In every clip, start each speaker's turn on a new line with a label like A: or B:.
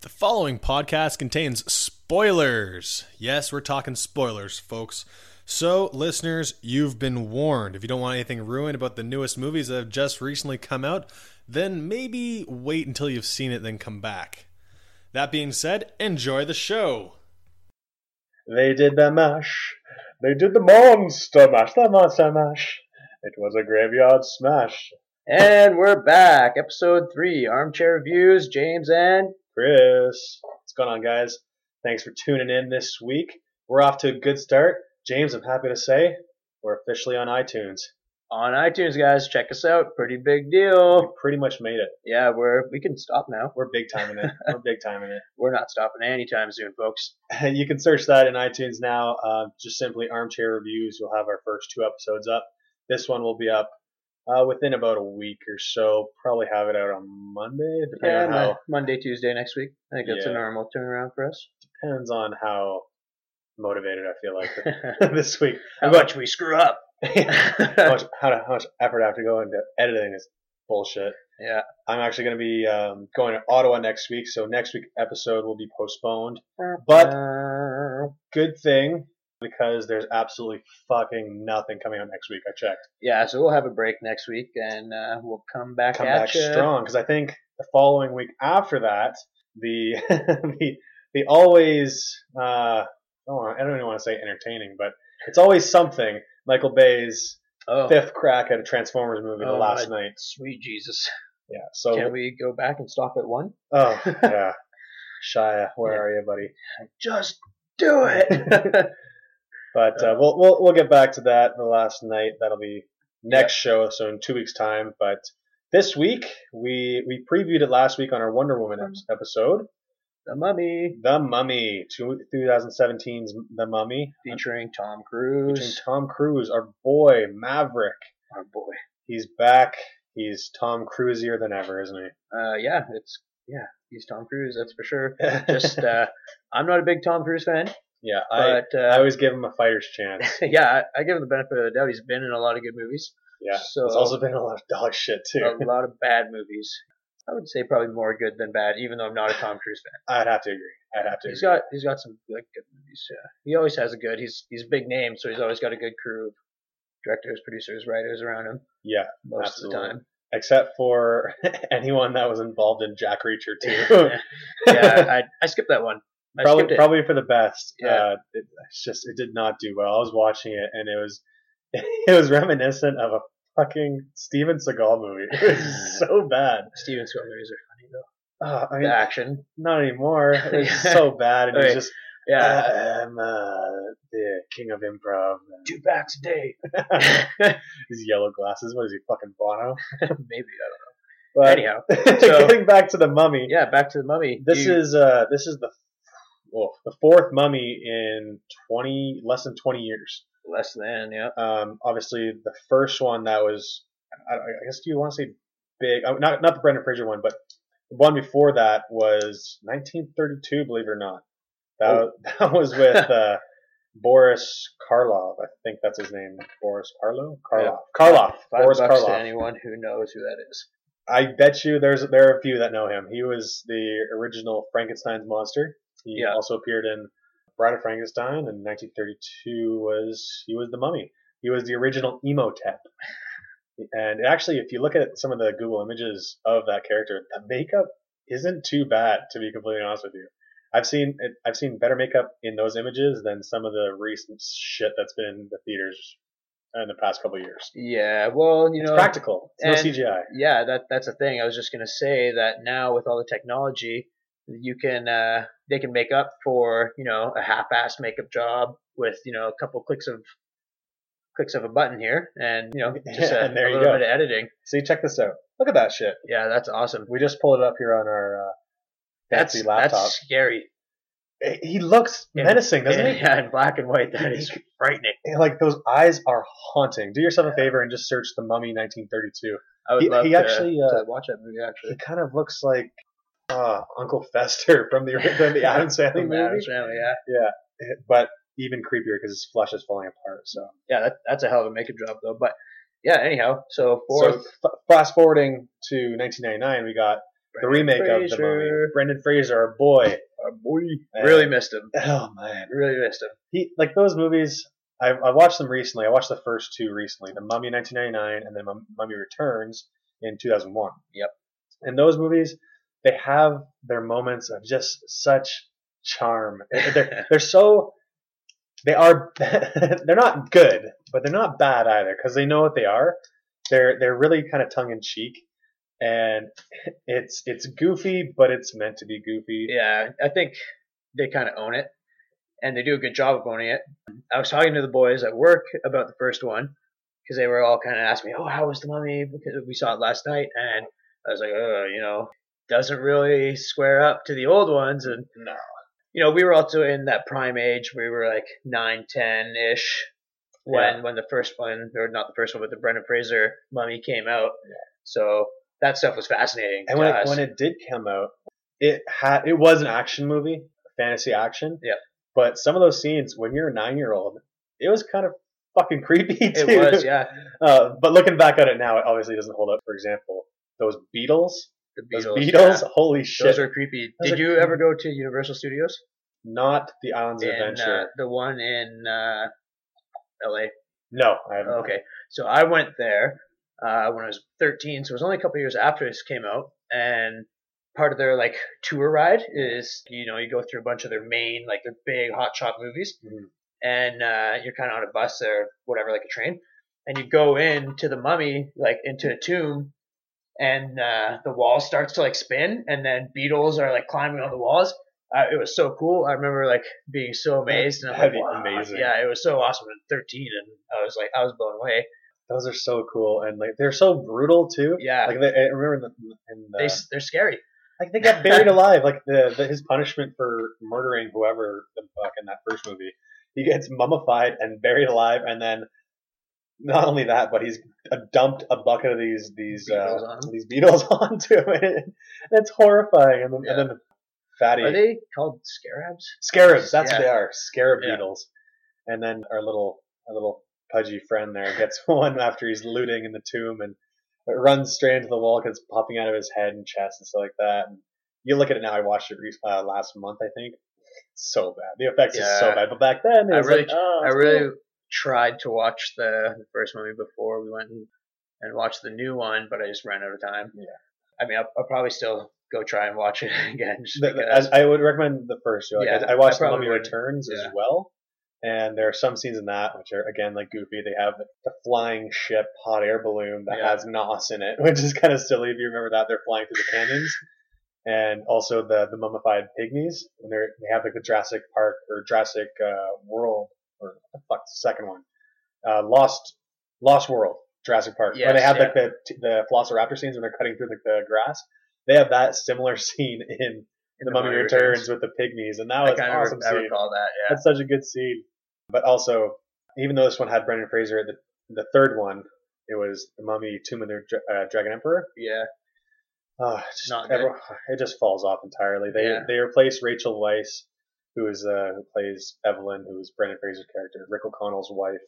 A: The following podcast contains spoilers. Yes, we're talking spoilers, folks. So, listeners, you've been warned. If you don't want anything ruined about the newest movies that have just recently come out, then maybe wait until you've seen it, then come back. That being said, enjoy the show.
B: They did the mash. They did the monster mash. The monster mash. It was a graveyard smash.
C: And we're back. Episode 3 Armchair Reviews. James and.
B: Chris, what's going on, guys? Thanks for tuning in this week. We're off to a good start. James, I'm happy to say we're officially on iTunes.
C: On iTunes, guys, check us out. Pretty big deal.
B: Pretty much made it.
C: Yeah, we're we can stop now.
B: We're big time in it. We're big time in it.
C: We're not stopping anytime soon, folks.
B: you can search that in iTunes now. Uh, just simply Armchair Reviews. You'll have our first two episodes up. This one will be up uh, within about a week or so. Probably have it out on Monday, depending
C: Yeah,
B: on how
C: Monday, Tuesday next week. I think that's
B: Yeah.
C: a normal turnaround for us.
B: depends on how motivated I feel like this week.
C: How much we screw up.
B: how, much, how, how much effort I have to go into editing is bullshit.
C: Yeah.
B: I'm actually going to be um, going to Ottawa next week, so next week episode will be postponed. But
C: Uh,
B: good thing because there's absolutely fucking nothing coming out next week. I checked.
C: yeah, so we'll have a break next week and uh, we'll come back
B: Come
C: at
B: back
C: ya.
B: strong because I think the following week after that, the the the always uh, I don't wanna- I don't even want to say entertaining, but it's always something. Michael Bay's
C: Oh,
B: fifth crack at a Transformers movie, The
C: Oh,
B: Last
C: my-
B: Night.
C: sweet Jesus.
B: Yeah. So
C: Can we go back and stop at one?
B: Oh yeah, Shia, where
C: Yeah.
B: are you, buddy?
C: Just do it.
B: But uh, we'll, we'll we'll get back to that the last night. That'll be next show, so in two weeks' time. But this week we we previewed it last week on our Wonder Woman ep- episode,
C: the Mummy,
B: The Mummy, two- 2017's The Mummy,
C: featuring Tom
B: featuring
C: Cruise.
B: Tom Cruise, our boy Maverick.
C: Our boy.
B: He's back. He's Tom Cruisier than ever, isn't he?
C: Uh, yeah, it's yeah, he's Tom Cruise, that's for sure. Just uh, I'm not a big Tom Cruise fan,
B: yeah, I
C: but
B: I
C: uh,
B: always give him a fighter's chance.
C: yeah, I, I give him the benefit of the doubt. He's been in a lot of good movies,
B: Yeah,
C: So-
B: there's also been a lot of dog shit too.
C: a lot of bad movies. I would say probably more good than bad, even though I'm not a Tom Cruise fan.
B: I'd have to agree. I'd have to.
C: He's
B: agree.
C: got he's got some like good movies. Yeah, he always has a good. He's he's a big name, so he's always got a good crew of directors, producers, writers around him
B: yeah,
C: most
B: Absolutely.
C: of the time.
B: except for anyone that was involved in Jack Reacher too.
C: yeah, I I skipped that one.
B: Probably probably for the best.
C: Yeah.
B: Uh, it, it's just it did not do well. I was watching it and it was it was reminiscent of a fucking Steven Seagal movie. It was so bad.
C: Steven Seagal movies are funny though.
B: Uh, I mean,
C: The action.
B: not anymore. It was so bad, and
C: Okay.
B: just
C: Yeah.
B: I'm uh, the king of improv.
C: Two packs a day.
B: His yellow glasses. What is he fucking Bono?
C: Maybe I don't know. But. Anyhow, so-
B: getting back to the mummy.
C: yeah. Back to the mummy.
B: This
C: You-
B: is uh this is the well the fourth mummy in twenty less than twenty years.
C: less than yeah.
B: Um, obviously the first one that was I, I guess do you want to say big? uh, Not not the Brendan Fraser one, but the one before that was 1932. Believe it or not, that
C: Oh.
B: that was with uh, Boris Karloff. I think that's his name. Boris Karloff. Karloff.
C: Yeah.
B: Karloff.
C: Five
B: Boris
C: bucks to
B: Karloff.
C: anyone who knows who that is.
B: I bet you there's there are a few that know him. He was the original Frankenstein's monster. He
C: Yeah.
B: also appeared in Bride of Frankenstein in 1932. Was he was the mummy? He was the original Imhotep. And actually, if you look at some of the Google images of that character, the makeup isn't too bad. To be completely honest with you, I've seen I've seen better makeup in those images than some of the recent shit that's been in the theaters in the past couple of years.
C: Yeah. Well, you
B: It's
C: know.
B: practical. It's no CGI.
C: Yeah, that that's a thing. I was just gonna say that now with all the technology, you can uh, they can make up for you know a half-assed makeup job with you know a couple clicks of clicks of a button here, and you know just
B: Yeah,
C: a,
B: there
C: a
B: you
C: little
B: go.
C: bit of editing.
B: See, check this out. Look at that shit.
C: Yeah, that's awesome.
B: We just pulled it up here on our uh,
C: That's
B: fancy laptop.
C: that's scary.
B: He looks menacing, doesn't he?
C: Yeah, in black and white, that is frightening.
B: Like those eyes are haunting. Do yourself a favor and just search the Mummy 1932.
C: I would
B: He-
C: love
B: he
C: to,
B: actually, uh,
C: to watch that movie. Actually, He
B: kind of looks like uh, Uncle Fester from the from the Addams Family
C: From
B: movie,
C: Addams Family, yeah,
B: Eh, but even creepier because his flesh is falling apart. So,
C: yeah, that, that's a hell of a makeup job though. But yeah, anyhow, so
B: so f- fast forwarding to 1999, we got the remake of the movie. Brendan Fraser, our boy.
C: Our boy.
B: And-
C: Really missed him.
B: Oh man,
C: Really missed him.
B: he like those movies. I, I watched them recently. I watched the first two recently, The Mummy 1999 and then Mummy Returns in 2001.
C: Yep.
B: And those movies, they have their moments of just such charm. They're, they're so they are they're not good, but they're not bad either because they know what they are. They're they're really kind of tongue in cheek, and it's it's goofy, but it's meant to be goofy.
C: Yeah, I think they kind of own it, and they do a good job of owning it. I was talking to the boys at work about the first one because they were all kind of asking me, "Oh, how was the Mummy?" Because we saw it last night, and I was like, "Oh, you know, doesn't really square up to the old ones." And
B: No.
C: you know, we were also in that prime age. We were like nine, ten ish when
B: Yeah.
C: when the first one, or not the first one, but the Brendan Fraser Mummy came out. So that stuff was fascinating.
B: And when it, when it did come out, it had it was an action movie, fantasy action.
C: Yep.
B: But some of those scenes, when you're a nine year old, it was kind of fucking creepy too.
C: it was, yeah,
B: Uh, but looking back at it now, it obviously doesn't hold up. For example, those beetles,
C: the
B: those
C: beetles.
B: Beetles,
C: yeah.
B: holy shit!
C: Those are creepy.
B: Those
C: Did
B: are
C: you
B: creepy.
C: ever go to Universal Studios?
B: Not the Islands of
C: in, uh,
B: Adventure.
C: the one in uh, L.A.
B: no, I haven't.
C: Okay, so I went there uh, when I was 13, so it was only a couple years after this came out, and part of their like tour ride is you know you go through a bunch of their main like their big hot shot movies,
B: Mhm.
C: and uh, you're kind of on a bus or whatever like a train, and you go into the mummy like into a tomb. And uh, the wall starts to like spin, and then beetles are like climbing on the walls. Uh, it was so cool. I remember like being so amazed, and I'm
B: That'd
C: like, wow.
B: amazing.
C: Yeah, it was so awesome at 13, and I was like, I was blown away.
B: Those are so cool, and like they're so brutal too.
C: Yeah,
B: Like they, I remember in the, in the,
C: they, they're scary.
B: like they got buried alive. Like the, the his punishment for murdering whoever the fuck in that first movie, he gets mummified and buried alive, and then not only that, but he's dumped a bucket of these these uh, these beetles onto it. And it's horrifying. And then,
C: Yeah.
B: and then fatty
C: Are they called scarabs?
B: scarabs. That's
C: Yeah.
B: what they are. Scarab
C: Yeah.
B: beetles. And then our little our little pudgy friend there gets one after he's looting in the tomb and it runs straight into the wall because it's popping out of his head and chest and stuff like that. And you look at it now. I watched it re- uh, last month, I think. It's so bad. The effects is so bad. But back then, it
C: I
B: was
C: really,
B: like, oh,
C: I really
B: cool.
C: Tried to watch the, the first movie before we went and, and watched the new one, but I just ran out of time.
B: Yeah.
C: I mean, I'll, I'll probably still go try and watch it again. Just
B: The-. I, I would recommend the first. Like,
C: Yeah,
B: I, I watched
C: I
B: Mummy. Returns
C: Yeah.
B: as well, and there are some scenes in that which are again like goofy. They have the, flying ship hot air balloon that
C: Yeah.
B: has Nos in it, which is kind of silly if you remember that. They're flying through the canyons, and also the the mummified pygmies when they're they have like the Jurassic Park or Jurassic uh, World or the fuck the second one, uh, Lost Lost World Jurassic Park where they
C: Yes,
B: have like the the Velociraptor scenes when they're cutting through the, the grass. They have that similar scene in
C: in
B: the Mummy Returns with the pygmies, and that
C: I
B: was an awesome
C: of I recall that. Yeah.
B: That's such a good scene. But also, even though this one had Brendan Fraser, the the third one, it was the Mummy, Tomb of the uh, Dragon Emperor.
C: Yeah.
B: It just,
C: Not good.
B: everyone- it just falls off entirely. They
C: Yeah.
B: they replaced Rachel Weisz, who is uh, who plays Evelyn, who is Brendan Fraser's character, Rick O'Connell's wife.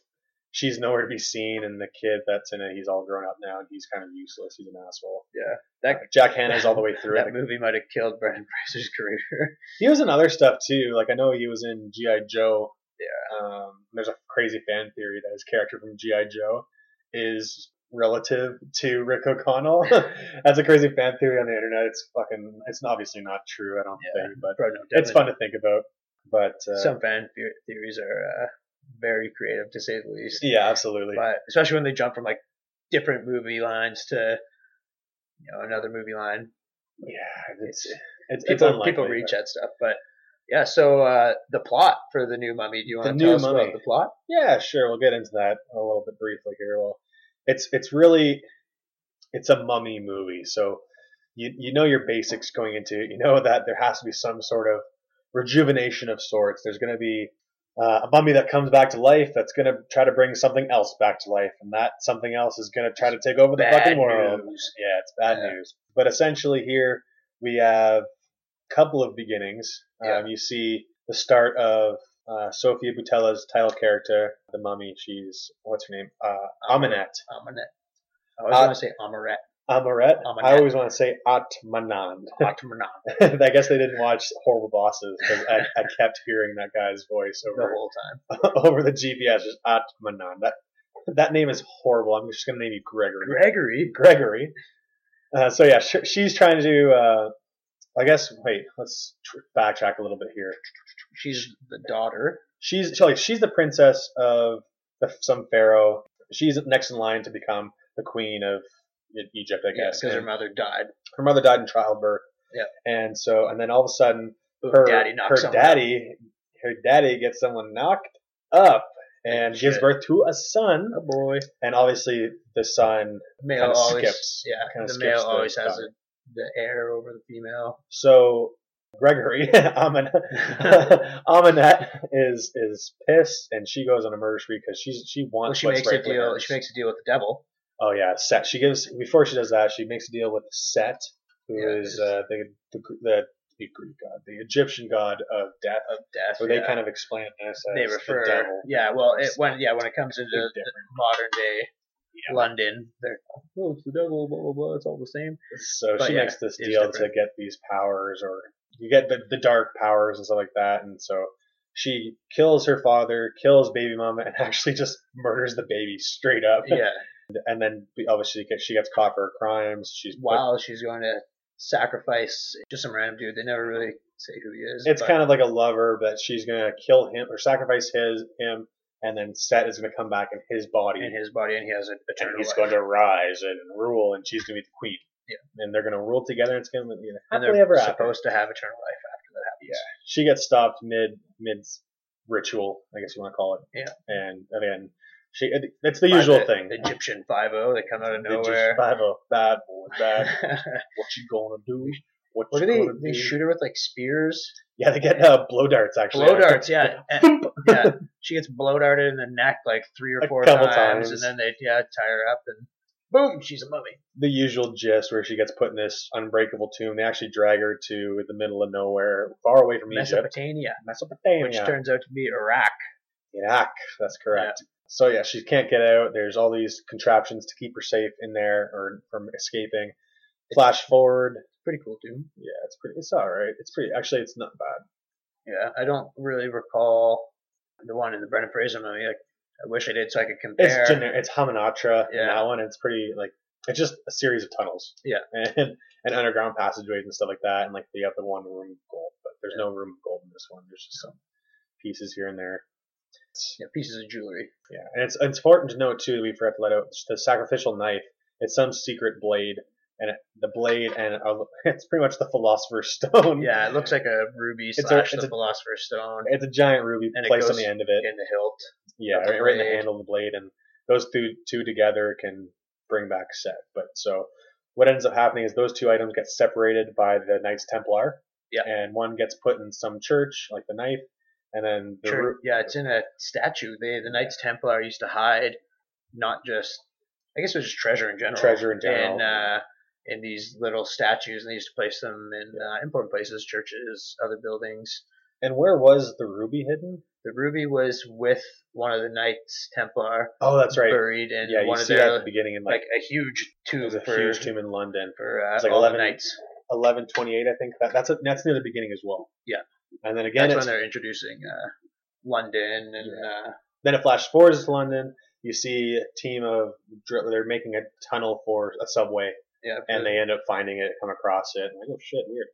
B: She's nowhere to be seen, and the kid that's in it, he's all grown up now, and he's kind of useless. He's an asshole.
C: Yeah. That-
B: Uh, Jack Hanna's all the way through it.
C: That movie might have killed Brendan Fraser's career.
B: He was in other stuff too. Like I know he was in GI Joe. Yeah. Um, there's a crazy fan theory that his character from GI Joe is relative to Rick O'Connell. That's a crazy fan theory on the internet. It's fucking. It's obviously not true. I don't
C: Yeah.
B: think, but
C: no,
B: it's fun to think about. But uh,
C: Some fan theories are uh, very creative, to say the least.
B: yeah, absolutely.
C: But especially when they jump from like different movie lines to you know another movie line.
B: yeah, it's it's, it's
C: People
B: unlikely,
C: people reach
B: but-
C: at stuff, but yeah. So uh, the plot for the new Mummy. Do you
B: The
C: want to
B: new
C: tell us
B: Mummy.
C: about the plot?
B: Yeah, sure. We'll get into that a little bit briefly here. Well, it's it's really it's a mummy movie, so you you know your basics going into it. You know that there has to be some sort of rejuvenation of sorts. There's going to be uh, a mummy that comes back to life that's going to try to bring something else back to life, and that something else is going to try to take over the
C: Bad
B: fucking world.
C: news.
B: Yeah, it's bad
C: Yeah.
B: news. But essentially, here we have a couple of beginnings.
C: Yeah.
B: Um, you see the start of uh, Sofia Boutella's title character, the mummy. She's what's her name? Uh, Ahmanet.
C: Amulet. I was
B: Uh,
C: going to say Amaret.
B: I always want to say Atmanand.
C: Atmanand
B: I guess they didn't watch Horrible Bosses because I, I kept hearing that guy's voice over the
C: whole time.
B: over the GPS. Just Atmanand. That that name is horrible. I'm just gonna name you Gregory.
C: Gregory.
B: Gregory. Uh, so yeah, sh- she's trying to do. Uh, I guess. Wait, let's tr- backtrack a little bit here.
C: She's the daughter.
B: She's so, like she's the princess of the, some pharaoh. She's next in line to become the queen of E- Egypt, I guess.
C: because her
B: And
C: mother died.
B: her mother died in childbirth.
C: Yeah.
B: And so, and then all of a sudden, her
C: daddy
B: her
C: someone
B: daddy, her daddy gets someone knocked up and gives
C: Shit.
B: birth to a son.
C: out. Oh boy.
B: And obviously, the son
C: Male
B: Kinda
C: always.
B: skips-
C: yeah.
B: kinda
C: The
B: skips
C: male
B: the
C: always has
B: daughter.
C: a, the heir over the female.
B: So Gregory Amin, Ahmanet is is pissed, and she goes on a murder spree because she's she
C: Well,
B: wants
C: she
B: what's
C: makes a
B: rightfully
C: deal.
B: hers.
C: She makes a deal with the devil.
B: Oh yeah, Set. She gives before she does that, she makes a deal with Set, who
C: Yeah,
B: is uh, the, the the the Greek god, the Egyptian god of death.
C: of death.
B: So
C: yeah.
B: they kind of explain this as
C: they
B: the
C: refer.
B: devil.
C: Yeah, well, it, when yeah when it comes into the modern day
B: Yeah.
C: London, they're oh it's the devil, blah blah blah. It's all the same.
B: So
C: But
B: she
C: yeah,
B: makes this deal to get these powers, or you get the, the dark powers and stuff like that. And so she kills her father, kills baby mama, and actually just murders the baby straight up.
C: Yeah,
B: And then obviously she gets- caught for her crimes. She's
C: while she's going to sacrifice just some random dude. They never really say who he is.
B: it's
C: but
B: kind of like a lover, but she's gonna kill him or sacrifice his him, and then Set is gonna come back in his body,
C: in his body, and he has an
B: and
C: eternal
B: he's
C: life.
B: going to rise and rule, and she's gonna be the queen.
C: Yeah.
B: And they're gonna rule together. And it's gonna be you know,
C: and
B: happily
C: they're
B: ever after.
C: supposed to have eternal life after that happens.
B: Yeah. she gets stopped mid mid ritual, I guess you want to call it.
C: Yeah.
B: And again, she it's the
C: By
B: usual
C: the
B: thing.
C: Egyptian Five O. They come out of nowhere.
B: have a bad boy, bad. what you gonna do? What,
C: what do they? They
B: do?
C: shoot her with like spears,
B: Yeah, they get uh, blow darts actually.
C: blow darts. Yeah, and- yeah. She gets blow darted in the neck like three or four times,
B: times.
C: and then they yeah tie her up and boom, she's a mummy.
B: the usual gist where she gets put in this unbreakable tomb. They actually drag her to the middle of nowhere, far away from Egypt,
C: Mesopotamia,
B: Mesopotamia,
C: which turns out to be Iraq.
B: Iraq. That's correct. So yeah, she can't get out. There's all these contraptions to keep her safe in there or from escaping. Flash forward.
C: Pretty cool too.
B: Yeah, it's pretty. It's all right. It's pretty. Actually, it's not bad.
C: Yeah, I don't really recall the one in the Brendan Fraser movie. Like, I wish I did so I could compare.
B: It's generic. It's Hamunaptra. in
C: Yeah.
B: that one. It's pretty like it's just a series of tunnels.
C: Yeah.
B: And and underground passageways and stuff like that. And like you have the one room of gold, but there's no room of gold in this one. There's just some pieces here and there.
C: Yeah, pieces of jewelry.
B: Yeah, and it's it's important to note too that we forgot to let out the sacrificial knife. It's some secret blade, and it, the blade and it's pretty much the philosopher's stone.
C: Yeah, it looks like a ruby
B: It's a- it's
C: the
B: a-
C: Philosopher's Stone
B: It's a giant ruby
C: And
B: placed on the end of it.
C: in the hilt.
B: Yeah, right, right in the handle of the blade, and those two two together can bring back Set. But so what ends up happening is those two items get separated by the Knights Templar.
C: Yeah.
B: And one gets put in some church, like the knife, and then the ru-
C: Yeah, it's in a statue. They the Knights Templar used to hide not just I guess it was just treasure in general.
B: treasure in general.
C: In uh, in these little statues, and they used to place them in uh, important places, churches, other buildings.
B: and where was the ruby hidden?
C: The ruby was with one of the Knights Templar,
B: Oh, that's right.
C: buried in
B: yeah, you
C: one of
B: see that at the beginning in
C: like
B: like,
C: a huge tomb
B: there's a
C: for
B: huge tomb in London.
C: for uh,
B: It's like
C: all
B: 11
C: the Knights.
B: 1128, I think. That, that's a, that's near the beginning as well.
C: Yeah.
B: And then again,
C: That's when they're introducing uh, London and uh,
B: then it flashes forward to London. You see a team of they're making a tunnel for a subway,
C: yeah,
B: and they end up finding it, come across it, and like, oh shit, weird.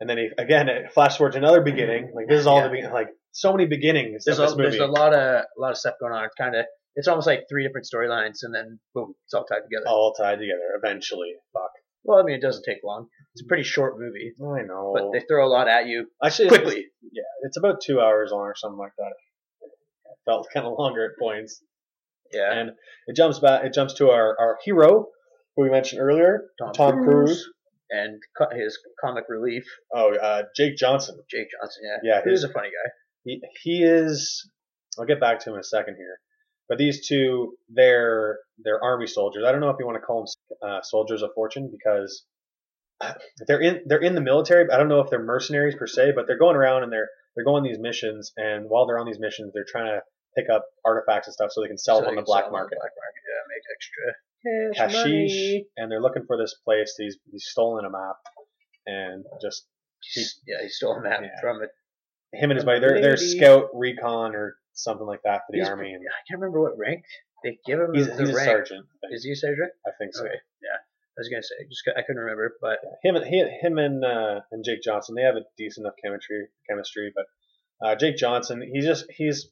B: And then he, again, it flashes forward to another beginning. Like this is all
C: Yeah.
B: the beginning, like so many beginnings
C: there's a,
B: movie.
C: there's a lot of a lot of stuff going on. It's kind of it's almost like three different storylines, and then boom, it's all tied together.
B: all tied together eventually. Fuck.
C: Well, I mean, it doesn't take long. It's a pretty short movie,
B: I know.
C: but they throw a lot at you
B: Actually, it's-
C: quickly.
B: yeah, it's about two hours long or something like that. It felt kind of longer at points.
C: Yeah,
B: and it jumps back. It jumps to our, our hero, who we mentioned earlier,
C: Tom,
B: Cruise.
C: and co- his comic relief,
B: Oh, uh, Jake Johnson.
C: Jake Johnson. Yeah,
B: Yeah,
C: he was a funny guy.
B: He he is. I'll get back to him in a second here. But these two, they're they're army soldiers. I don't know if you want to call them uh, soldiers of fortune because they're in they're in the military. But I don't know if they're mercenaries per se, but they're going around and they're they're going on these missions. And while they're on these missions, they're trying to pick up artifacts and stuff so they can sell
C: So
B: them on the black
C: sell them on
B: market.
C: Black market, yeah, make extra Cash
B: hashish,
C: money.
B: and they're looking for this place. He's he's stolen a map, and just
C: He's- yeah, he stole a map
B: Yeah.
C: from it.
B: him and his buddy. They're they're scout recon or something like that for the
C: He's-
B: army, and
C: I can't remember what rank they give him.
B: he's,
C: the
B: he's a sergeant.
C: Is he a sergeant?
B: I think so.
C: Okay, yeah. I was gonna say, just I couldn't remember, but
B: him and he, him and uh, and Jake Johnson, they have a decent enough chemistry chemistry, but uh, Jake Johnson, he just he's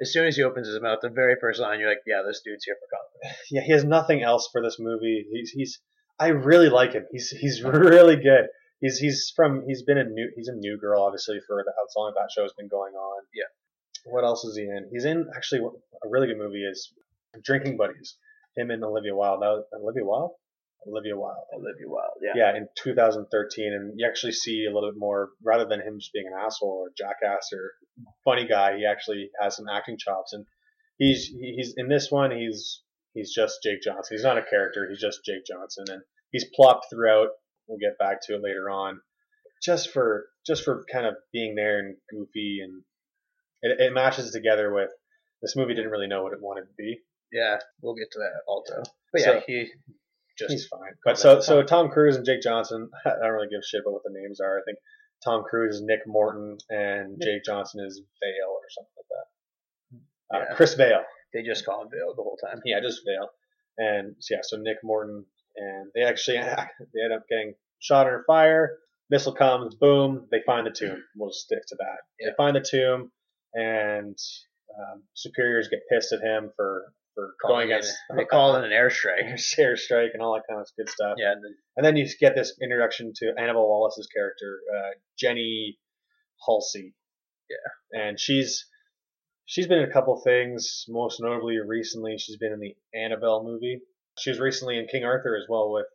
C: as soon as he opens his mouth, the very first line, you're like, yeah, this dude's here for comedy.
B: yeah, he has nothing else for this movie. He's he's I really like him. He's he's really good. He's he's from he's been in new he's a New Girl obviously for the, how long that show's been going on.
C: Yeah.
B: What else is he in? He's in actually a really good movie is Drinking Buddies. Him and Olivia Wilde. That was, Olivia Wilde. Olivia Wilde.
C: Olivia Wilde, yeah.
B: yeah, in 2013, and you actually see a little bit more, rather than him just being an asshole or jackass or funny guy, he actually has some acting chops, and he's he's in this one, he's he's just Jake Johnson. He's not a character, he's just Jake Johnson, and he's plopped throughout. We'll get back to it later on, just for just for kind of being there and goofy, and it, it matches together with this movie. Didn't really know what it wanted to be.
C: Yeah, we'll get to that also. But
B: So-
C: yeah, he just
B: He's fine. But so so Tom Cruise and Jake Johnson, I don't really give a shit about what the names are. I think Tom Cruise is Nick Morton and Jake Johnson is Vale or something like that. Uh,
C: Yeah.
B: Chris Vale.
C: they just call him Bill the whole time.
B: Yeah, just Vale. And so, yeah, so Nick Morton and they actually they end up getting shot under fire. Missile comes, boom, they find the tomb. We'll stick to that.
C: Yeah.
B: They find the tomb and um, superiors get pissed at him for for going
C: Calling it-
B: against
C: they call it an airstrike.
B: airstrike and all that kind of good stuff.
C: Yeah, and then
B: And then you get this introduction to Annabelle Wallis's character, uh, Jenny Halsey. Yeah. And she's she's been in a couple things. Most notably, recently, she's been in the Annabelle movie. She was recently in King Arthur as well with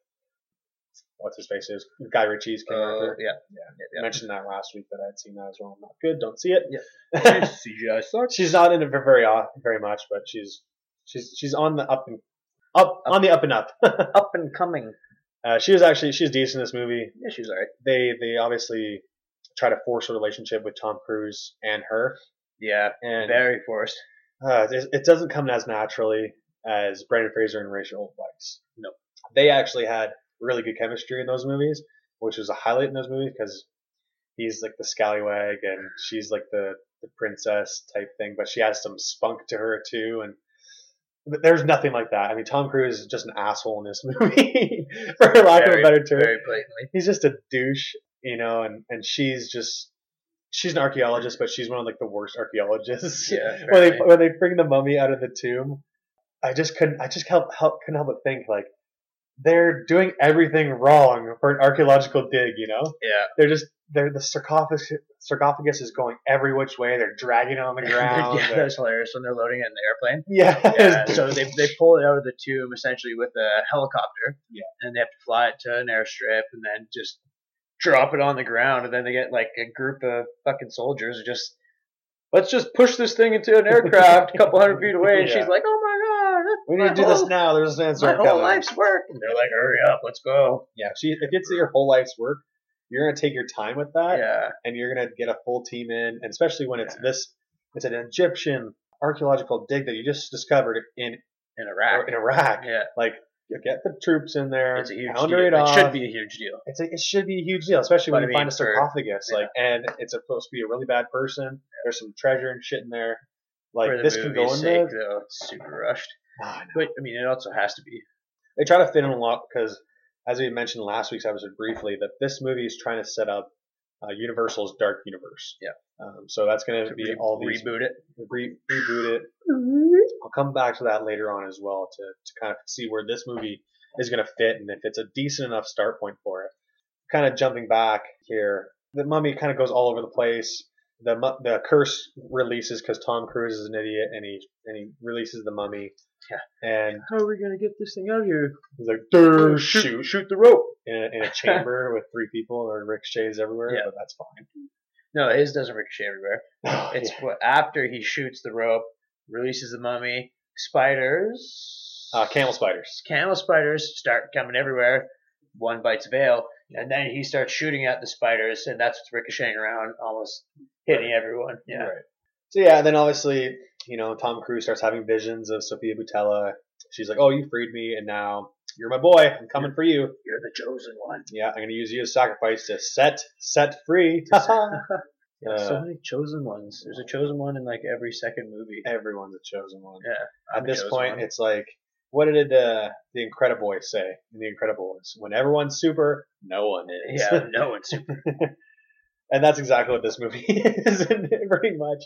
B: what's his face is Guy Ritchie's King
C: uh,
B: Arthur.
C: yeah, yeah,
B: I mentioned that last week that I'd seen that as well. Not good. Don't see it.
C: yeah. CGI sucks.
B: she's not in it very off, very much, but she's she's she's on the up and up on the up and up.
C: up and coming.
B: uh, she was actually she's decent in this movie.
C: Yeah, she's alright.
B: they they obviously try to force a relationship with Tom Cruise and her,
C: Yeah,
B: and
C: very forced.
B: uh, it, it doesn't come as naturally as Brandon Fraser and Rachel Weisz.
C: No.
B: they actually had really good chemistry in those movies, which was a highlight in those movies because he's like the scallywag and she's like the the princess type thing, but she has some spunk to her too, and. but There's nothing like that. I mean, Tom Cruise is just an asshole in this movie, for lack
C: Very-
B: of a better term
C: Very blatantly.
B: he's just a douche, you know, and and she's just she's an archaeologist, but she's one of like the worst archaeologists.
C: Yeah,
B: when they when they bring the mummy out of the tomb, I just couldn't I just help help couldn't help but think like they're doing everything wrong for an archaeological dig, you know?
C: Yeah.
B: They're just they're the sarcophagus sarcophagus is going every which way. They're dragging it on the ground.
C: yeah, that's hilarious when they're loading it in the airplane.
B: yeah,
C: Yeah, so they they pull it out of the tomb essentially with a helicopter.
B: Yeah.
C: And they have to fly it to an airstrip and then just drop it on the ground and then they get like a group of fucking soldiers who just let's just push this thing into an aircraft a couple hundred feet away and
B: Yeah.
C: she's like, Oh my god,
B: we need to do this now. There's an answer
C: My whole
B: coming.
C: life's work. And they're like, Hurry up, let's go.
B: Yeah, she, if it's your whole life's work, you're gonna take your time with that.
C: Yeah.
B: and you're gonna get a full team in, and especially when it's this, it's an Egyptian archaeological dig that you just discovered in
C: In Iraq.
B: in Iraq.
C: Yeah.
B: Like, you get the troops in there,
C: It's a huge deal.
B: it
C: It should be a huge deal.
B: It's a, it should be a huge deal, especially
C: But
B: when
C: I
B: you
C: mean,
B: find a
C: for-
B: sarcophagus.
C: yeah.
B: Like, and it's supposed to be a really bad person. There's some treasure and shit in there. Like
C: For the
B: this can go
C: movie's
B: in
C: sake,
B: the.
C: though, it's super rushed.
B: I.
C: But I mean, it also has to be.
B: They try to fit in a lot because, as we mentioned in last week's episode briefly, that this movie is trying to set up uh, Universal's dark universe.
C: Yeah.
B: Um, so that's going
C: To
B: to be
C: re-
B: all these
C: reboot it.
B: re- reboot it. I'll come back to that later on as well to, to kind of see where this movie is going to fit and if it's a decent enough start point for it. Kind of jumping back here, the mummy kind of goes all over the place. The the curse releases because Tom Cruise is an idiot and he and he releases the mummy.
C: Yeah.
B: And
C: How are we gonna get this thing out of here?
B: he's like, "Durr,
C: shoot,
B: shoot,
C: shoot the rope.
B: in a, in a chamber with three people or ricochets everywhere,
C: Yeah.
B: but that's fine.
C: No, his doesn't ricochet everywhere. It's
B: Yeah.
C: what after he shoots the rope, releases the mummy, spiders,
B: uh, camel spiders.
C: camel spiders start coming everywhere. One bites Vale, and then he starts shooting at the spiders, and that's what's ricocheting around, almost hitting everyone. Yeah,
B: Right. So yeah, then obviously, you know, Tom Cruise starts having visions of Sofia Boutella she's like, "Oh, you freed me, and now you're my boy. I'm coming for you.
C: You're the chosen one.
B: Yeah, I'm gonna use you as sacrifice to set set free."
C: Yeah, so
B: Uh,
C: many chosen ones. There's a chosen one in like every second movie.
B: Everyone's a chosen one.
C: Yeah.
B: At
C: I'm a
B: this point,
C: one.
B: it's like, what did uh, the Incrediboy say in the Incredibles? When everyone's super, no one is.
C: yeah, no one's super.
B: and that's exactly what this movie is, pretty much.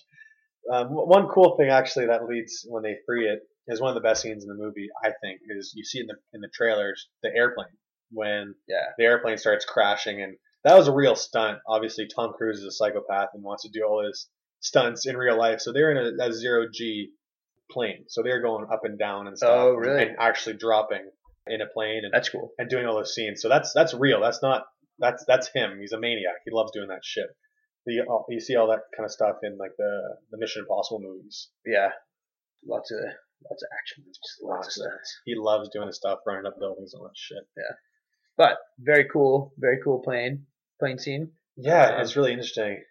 B: Um, one cool thing actually that leads when they free it is one of the best scenes in the movie. I think is you see in the in the trailers the airplane when
C: Yeah.
B: the airplane starts crashing, and that was a real stunt. Obviously, Tom Cruise is a psychopath and wants to do all his stunts in real life, so they're in a, a zero G plane, so they're going up and down and stuff,
C: Oh, really?
B: and actually dropping in a plane and
C: That's cool.
B: and doing all those scenes. So that's that's real. That's not that's that's him. He's a maniac. He loves doing that shit. You, you see all that kind of stuff in like the the Mission Impossible movies.
C: Yeah. Lots of lots of action movies. Lots of
B: Lots of-
C: stunts.
B: He loves doing the stuff, running up buildings and all that shit.
C: Yeah, but very cool, very cool plane plane scene.
B: Yeah,
C: Um,
B: it's really interesting.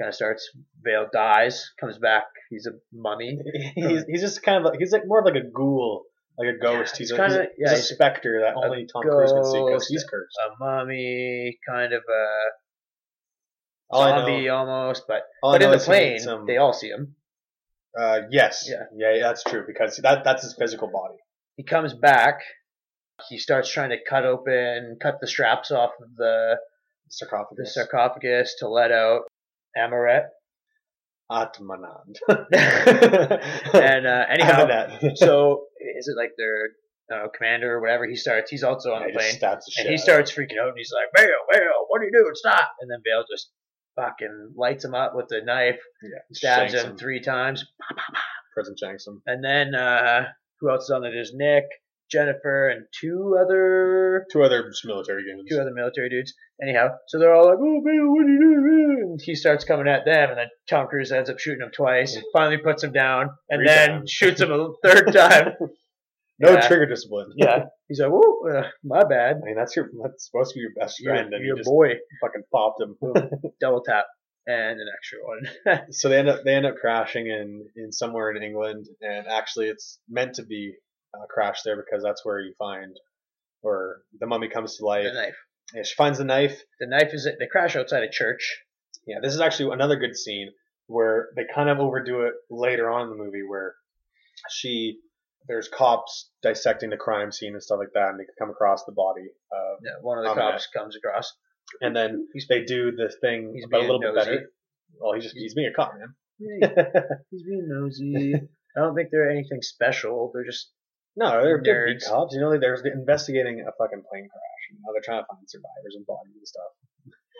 C: Kind of starts. Vale dies, comes back. He's a mummy.
B: He's he's just kind of like, he's like more of like a ghoul, like a ghost.
C: Yeah,
B: he's a, he's,
C: kinda-
B: a,
C: yeah,
B: a specter that only Tom Cruise can see because he's cursed.
C: A mummy, kind of a
B: All
C: zombie almost, but
B: all
C: but in the
B: is he needs
C: plane
B: some-
C: they all see him.
B: uh, yes,
C: Yeah.
B: yeah, yeah, that's true because that that's his physical body.
C: He comes back. He starts trying to cut open, cut the straps off of the the
B: Sarcophagus.
C: sarcophagus to let out Amaret.
B: Atmanand.
C: And uh, anyhow, so is it like their uh, commander or whatever? He starts. He's also on
B: Yeah,
C: the plane, and he starts freaking out. And he's like, "Bale, Bale, what are you doing? Stop!" And then Bale just fucking lights him up with the knife.
B: Yeah,
C: stabs
B: shanks
C: him three times,
B: Prison shanks him.
C: and then uh, who else is on there? There's Nick, Jennifer, and two other
B: Two other military games.
C: two other military dudes. Anyhow, so they're all like, "Oh, Bale, what are you doing?" And he starts coming at them, and then Tom Cruise ends up shooting him twice. Finally puts him down, and
B: Three
C: then
B: times.
C: shoots him a third time.
B: no
C: Yeah.
B: trigger discipline.
C: Yeah, he's like, "Whoa, uh, my bad."
B: I mean that's your that's supposed to be your best
C: Your,
B: friend, and
C: your
B: you just
C: boy
B: fucking popped him.
C: double tap and an extra one.
B: so they end up they end up crashing in in somewhere in England, and actually it's meant to be uh, crashed there because that's where you find or the mummy comes to life.
C: the knife.
B: Yeah, she finds the knife.
C: The knife is at, they crash outside a church.
B: Yeah, this is actually another good scene where they kind of overdo it later on in the movie where she there's cops dissecting the crime scene and stuff like that, and they come across the body. Uh,
C: Yeah, one of the
B: Oh,
C: cops comes across.
B: and then they do the thing
C: He's
B: but a little bit better. Well, he's just he's being a cop, man.
C: He's being nosy. I don't think they're anything special. They're just
B: no, they're they're beat cops. You know, they're investigating a fucking plane crash. You know, they're trying to find survivors and bodies and stuff.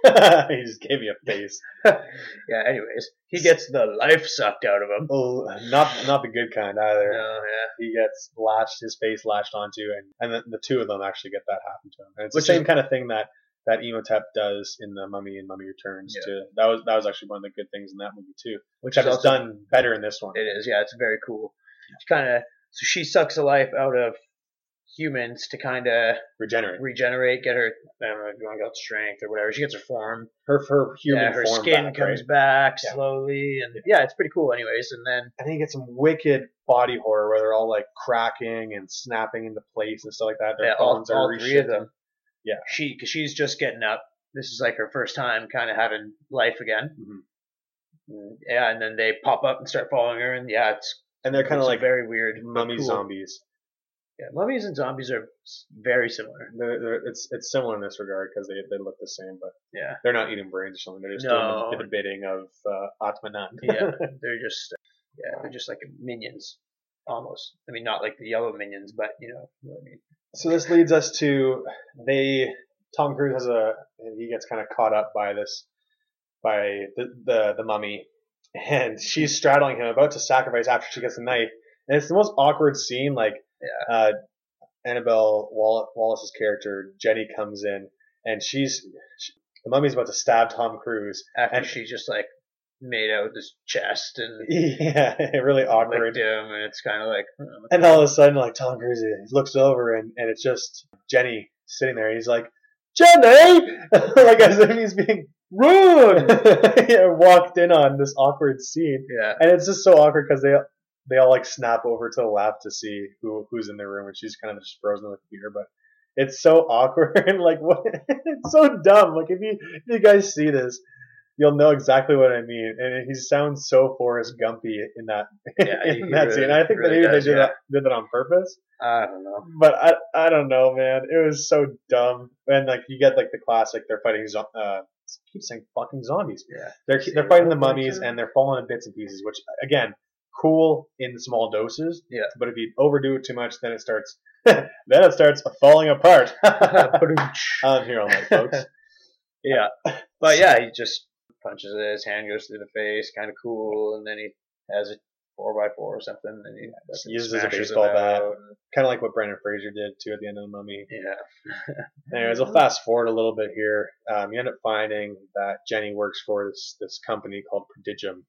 B: he just gave me a face.
C: yeah. Anyways, he gets the life sucked out of him.
B: Oh, not not the good kind either.
C: No, yeah.
B: He gets latched, his face latched onto, and and the, the two of them actually get that happen to him. And it's
C: Which
B: the same
C: is-
B: kind of thing that that Imhotep does in the Mummy and Mummy Returns
C: Yeah.
B: too. That was that was actually one of the good things in that movie too.
C: Which is
B: done better in this one.
C: It is. Yeah, it's very cool. It's kind of. So she sucks the life out of humans to kind of
B: Regenerate.
C: regenerate, get her. I don't know if you want to strength or whatever. She gets her form.
B: Her her human
C: yeah, her
B: form
C: skin
B: back,
C: comes
B: right?
C: back
B: Yeah.
C: slowly, and yeah, it's pretty cool. Anyways, and then
B: And then you get some wicked body horror where they're all like cracking and snapping into place and stuff like that. Their
C: yeah, all,
B: are
C: all three of them.
B: Yeah.
C: she because she's just getting up. This is like her first time kind of having life again.
B: Mhm.
C: Mm, Yeah, and then they pop up and start following her, and yeah, it's
B: And they're kind of like
C: very weird,
B: mummy
C: cool.
B: zombies.
C: Yeah, mummies and zombies are very similar.
B: They're, they're, it's it's similar in this regard because they, they look the same, but
C: Yeah,
B: they're not eating brains or something. They're just
C: No.
B: doing the, the bidding of uh, Atmanand.
C: yeah, they're just yeah, they're just like minions almost. I mean, not like the yellow minions, but you know what I mean.
B: So this leads us to they Tom Cruise has a he gets kind of caught up by this by the the, the mummy and she's straddling him about to sacrifice after she gets the knife and it's the most awkward scene like
C: Yeah.
B: uh, Annabelle Wall- Wallis's character Jenny comes in and she's she, the mummy's about to stab Tom Cruise
C: After
B: And-
C: she just like made out his chest and
B: yeah really awkward
C: him, and it's kind of like hmm,
B: And all of a sudden, like Tom Cruise looks over and, and it's just Jenny sitting there. And he's like, Jenny, like as if he's being rude. yeah, walked in on this awkward scene,
C: yeah,
B: and it's just so awkward because they they all like snap over to the left to see who who's in the room, and she's kind of just frozen with fear. But it's so awkward and like what? it's so dumb. Like if you if you guys see this, you'll know exactly what I mean. And he sounds so Forrest Gumpy in that
C: Yeah,
B: in that
C: really-
B: scene. I think
C: really
B: that maybe
C: does,
B: they did
C: yeah.
B: that did that on purpose.
C: I don't know.
B: But I I don't know, man. It was so dumb. And like you get like the classic, they're fighting. Uh, keep saying fucking zombies.
C: Yeah.
B: They're they're fighting the mummies and they're falling in bits and pieces. Which again, cool in small doses.
C: Yeah.
B: But if you overdo it too much, then it starts then it starts falling apart. I'm here all night, folks.
C: yeah. But yeah, he just punches it. His hand goes through the face, kind of cool, and then he has a four by four or something, and he
B: uses a baseball bat. Kind of like what Brandon Fraser did too at the end of the Mummy.
C: Yeah.
B: Anyways, I'll fast forward a little bit here. Um, you end up finding that Jenny works for this this company called Prodigium.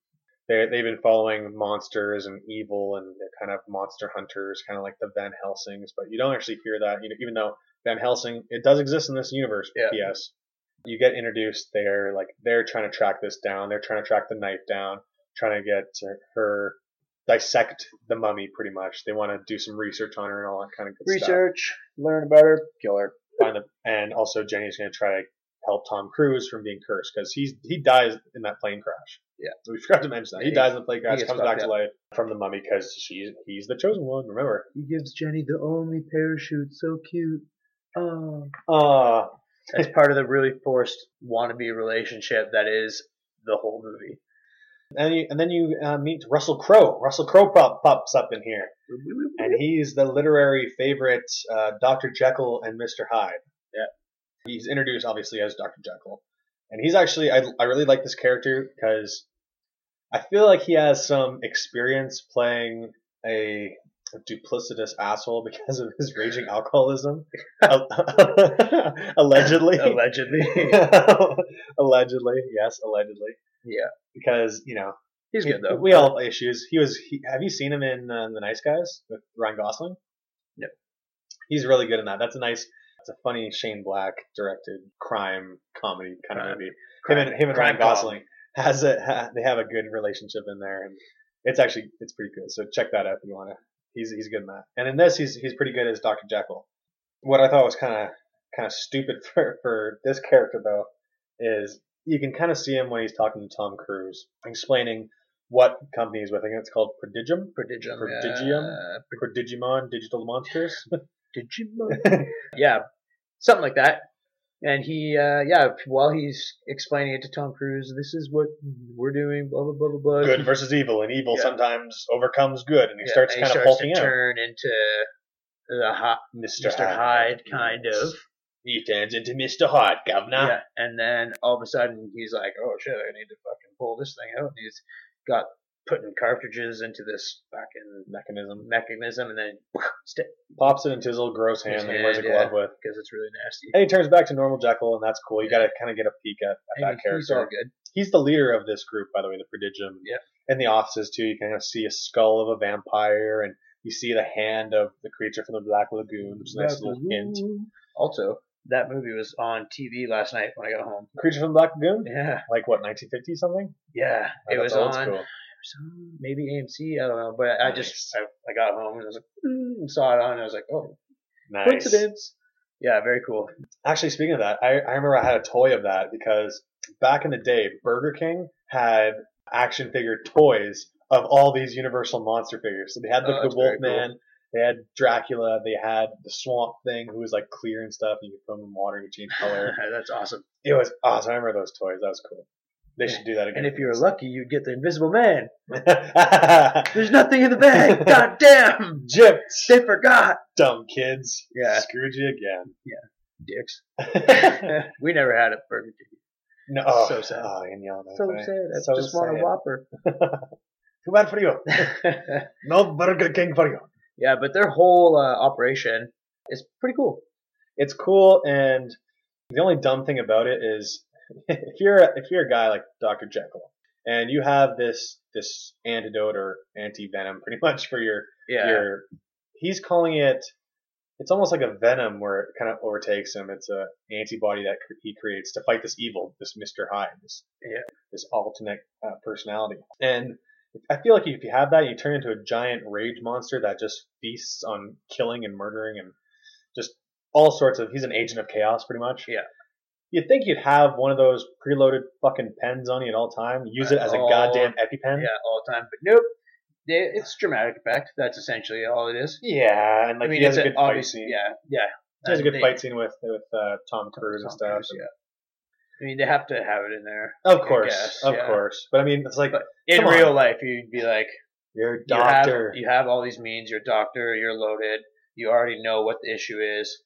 B: They they've been following monsters and evil, and they're kind of monster hunters, kind of like the Van Helsings. But you don't actually hear that, you know, even though Van Helsing it does exist in this universe.
C: Yeah.
B: P.S. You get introduced there, like they're trying to track this down. They're trying to track the knife down, trying to get her dissect the mummy. Pretty much, they want to do some research on her and all that kind of good stuff
C: Research, learn about her, kill her.
B: find. And also, Jenny's going to try to help Tom Cruise from being cursed because he's he dies in that plane crash.
C: Yeah.
B: we forgot to mention that he
C: He-
B: dies in the plane crash, comes back to life from the mummy because she's he's the chosen one. Remember?
C: He gives Jenny the only parachute. So cute. Oh.
B: Uh
C: That's part of the really forced wannabe relationship that is the whole movie.
B: And you and then you uh, meet Russell Crowe. Russell Crowe pop, pops up in here, and he's the literary favorite, uh, Doctor Jekyll and Mister Hyde.
C: Yeah.
B: he's introduced obviously as Doctor Jekyll, and he's actually I I really like this character because I feel like he has some experience playing a duplicitous asshole because of his raging alcoholism, allegedly.
C: Allegedly.
B: allegedly, yes, allegedly.
C: Yeah.
B: Because you know
C: He's good though.
B: we all have issues. He was. He, have you seen him in uh, The Nice Guys with Ryan Gosling?
C: No.
B: He's really good in that. That's a nice. It's a funny Shane Black directed crime comedy kind of movie.
C: crime-
B: him and him and
C: crime
B: Ryan Gosling has a ha, they have a good relationship in there, and it's actually it's pretty good. So check that out if you want to. He's he's good in that. And in this, he's he's pretty good as Doctor Jekyll. What I thought was kind of kind of stupid for for this character though is you can kind of see him when he's talking to Tom Cruise, explaining what company he's with. I think it's called Prodigium,
C: Prodigium.
B: Prodigium?
C: Uh,
B: Prodigimon Digital Monsters.
C: Digimon. yeah, something like that. And he, uh, yeah, while he's explaining it to Tom Cruise, this is what we're doing, blah blah blah blah blah.
B: good versus evil, and evil
C: Yeah.
B: sometimes overcomes good, and he
C: yeah,
B: starts
C: and
B: kind
C: he
B: of
C: starts to
B: out.
C: turn into the hot
B: Mr.
C: Mr. Hyde, kind of.
B: He turns into Mr. Hyde, governor.
C: Yeah, and then all of a sudden he's like, "Oh shit, I need to fucking pull this thing out." And he's got putting cartridges into this fucking
B: Mechanism.
C: mechanism, and then stick
B: Pops it into his little gross hand that he wears a glove with.
C: because it's really nasty.
B: And he turns back to normal Jekyll, and that's cool. You
C: Yeah.
B: gotta kind of get a peek at, at
C: And
B: that
C: he- he's all
B: character.
C: good.
B: He's the leader of this group, by the way, the Prodigium.
C: Yeah.
B: In the offices, too, you kind of see a skull of a vampire, and you see the hand of the creature from the Black Lagoon, which is a nice little hint.
C: Also, that movie was on TV last night when I got home.
B: Creature from the Black Lagoon?
C: Yeah,
B: Like, what, 1950 something?
C: yeah,
B: Oh,
C: it was on
B: school.
C: Some maybe AMC. I don't know, but I just I, I got home and I was like, mm, saw it on. And I was like, oh,
B: Nice.
C: coincidence. Yeah, very cool.
B: Actually, speaking of that, I, I remember I had a toy of that because back in the day, Burger King had action figure toys of all these Universal monster figures. So they had the,
C: Oh,
B: the Wolfman, they had Dracula, they had the Swamp Thing who was like clear and stuff. And You could put them in water and you change color.
C: That's awesome.
B: it was awesome. I remember those toys. That was cool. They should do that again.
C: And if you were lucky, you'd get the Invisible Man. There's nothing in the bag. God damn!
B: gypped,
C: They forgot.
B: dumb kids,
C: Yeah,
B: screwed you again. Yeah.
C: Dicks. we never had a Burger King.
B: no, oh,
C: So sad.
B: Oh, y'all
C: So
B: that.
C: sad. I
B: So
C: just want a. Whopper.
B: Too bad for you. No Burger King for you.
C: yeah, but their whole uh, operation is pretty cool.
B: It's cool, and the only dumb thing about it is if you're a, if you're a guy like Dr. Jekyll and you have this this antidote or anti venom pretty much for your
C: Yeah.
B: your he's calling it it's almost like a venom where it kind of overtakes him. It's a antibody that he creates to fight this evil, this Mister Hyde, this
C: Yeah.
B: this alternate uh, personality. And I feel like if you have that, you turn into a giant rage monster that just feasts on killing and murdering and just all sorts of. He's an agent of chaos, pretty much.
C: Yeah.
B: You'd think you'd have one of those preloaded fucking pens on you at all time. Use it as a
C: All-
B: goddamn EpiPen.
C: Yeah, all the time. But nope. It's dramatic effect. That's essentially all it is.
B: Yeah, and like
C: I mean,
B: he has
C: it's
B: a good fight scene.
C: Yeah, yeah.
B: He has a good
C: they-
B: fight scene with with uh, Tom Cruise and stuff.
C: Cruise, yeah. I mean, they have to have it in there.
B: Of course,
C: guess,
B: of
C: yeah.
B: course. But I mean, it's like
C: But in
B: Come on.
C: real life, you'd be like,
B: you're a
C: you
B: doctor.
C: have, you have all these means. You're a doctor. You're loaded. You already know what the issue is.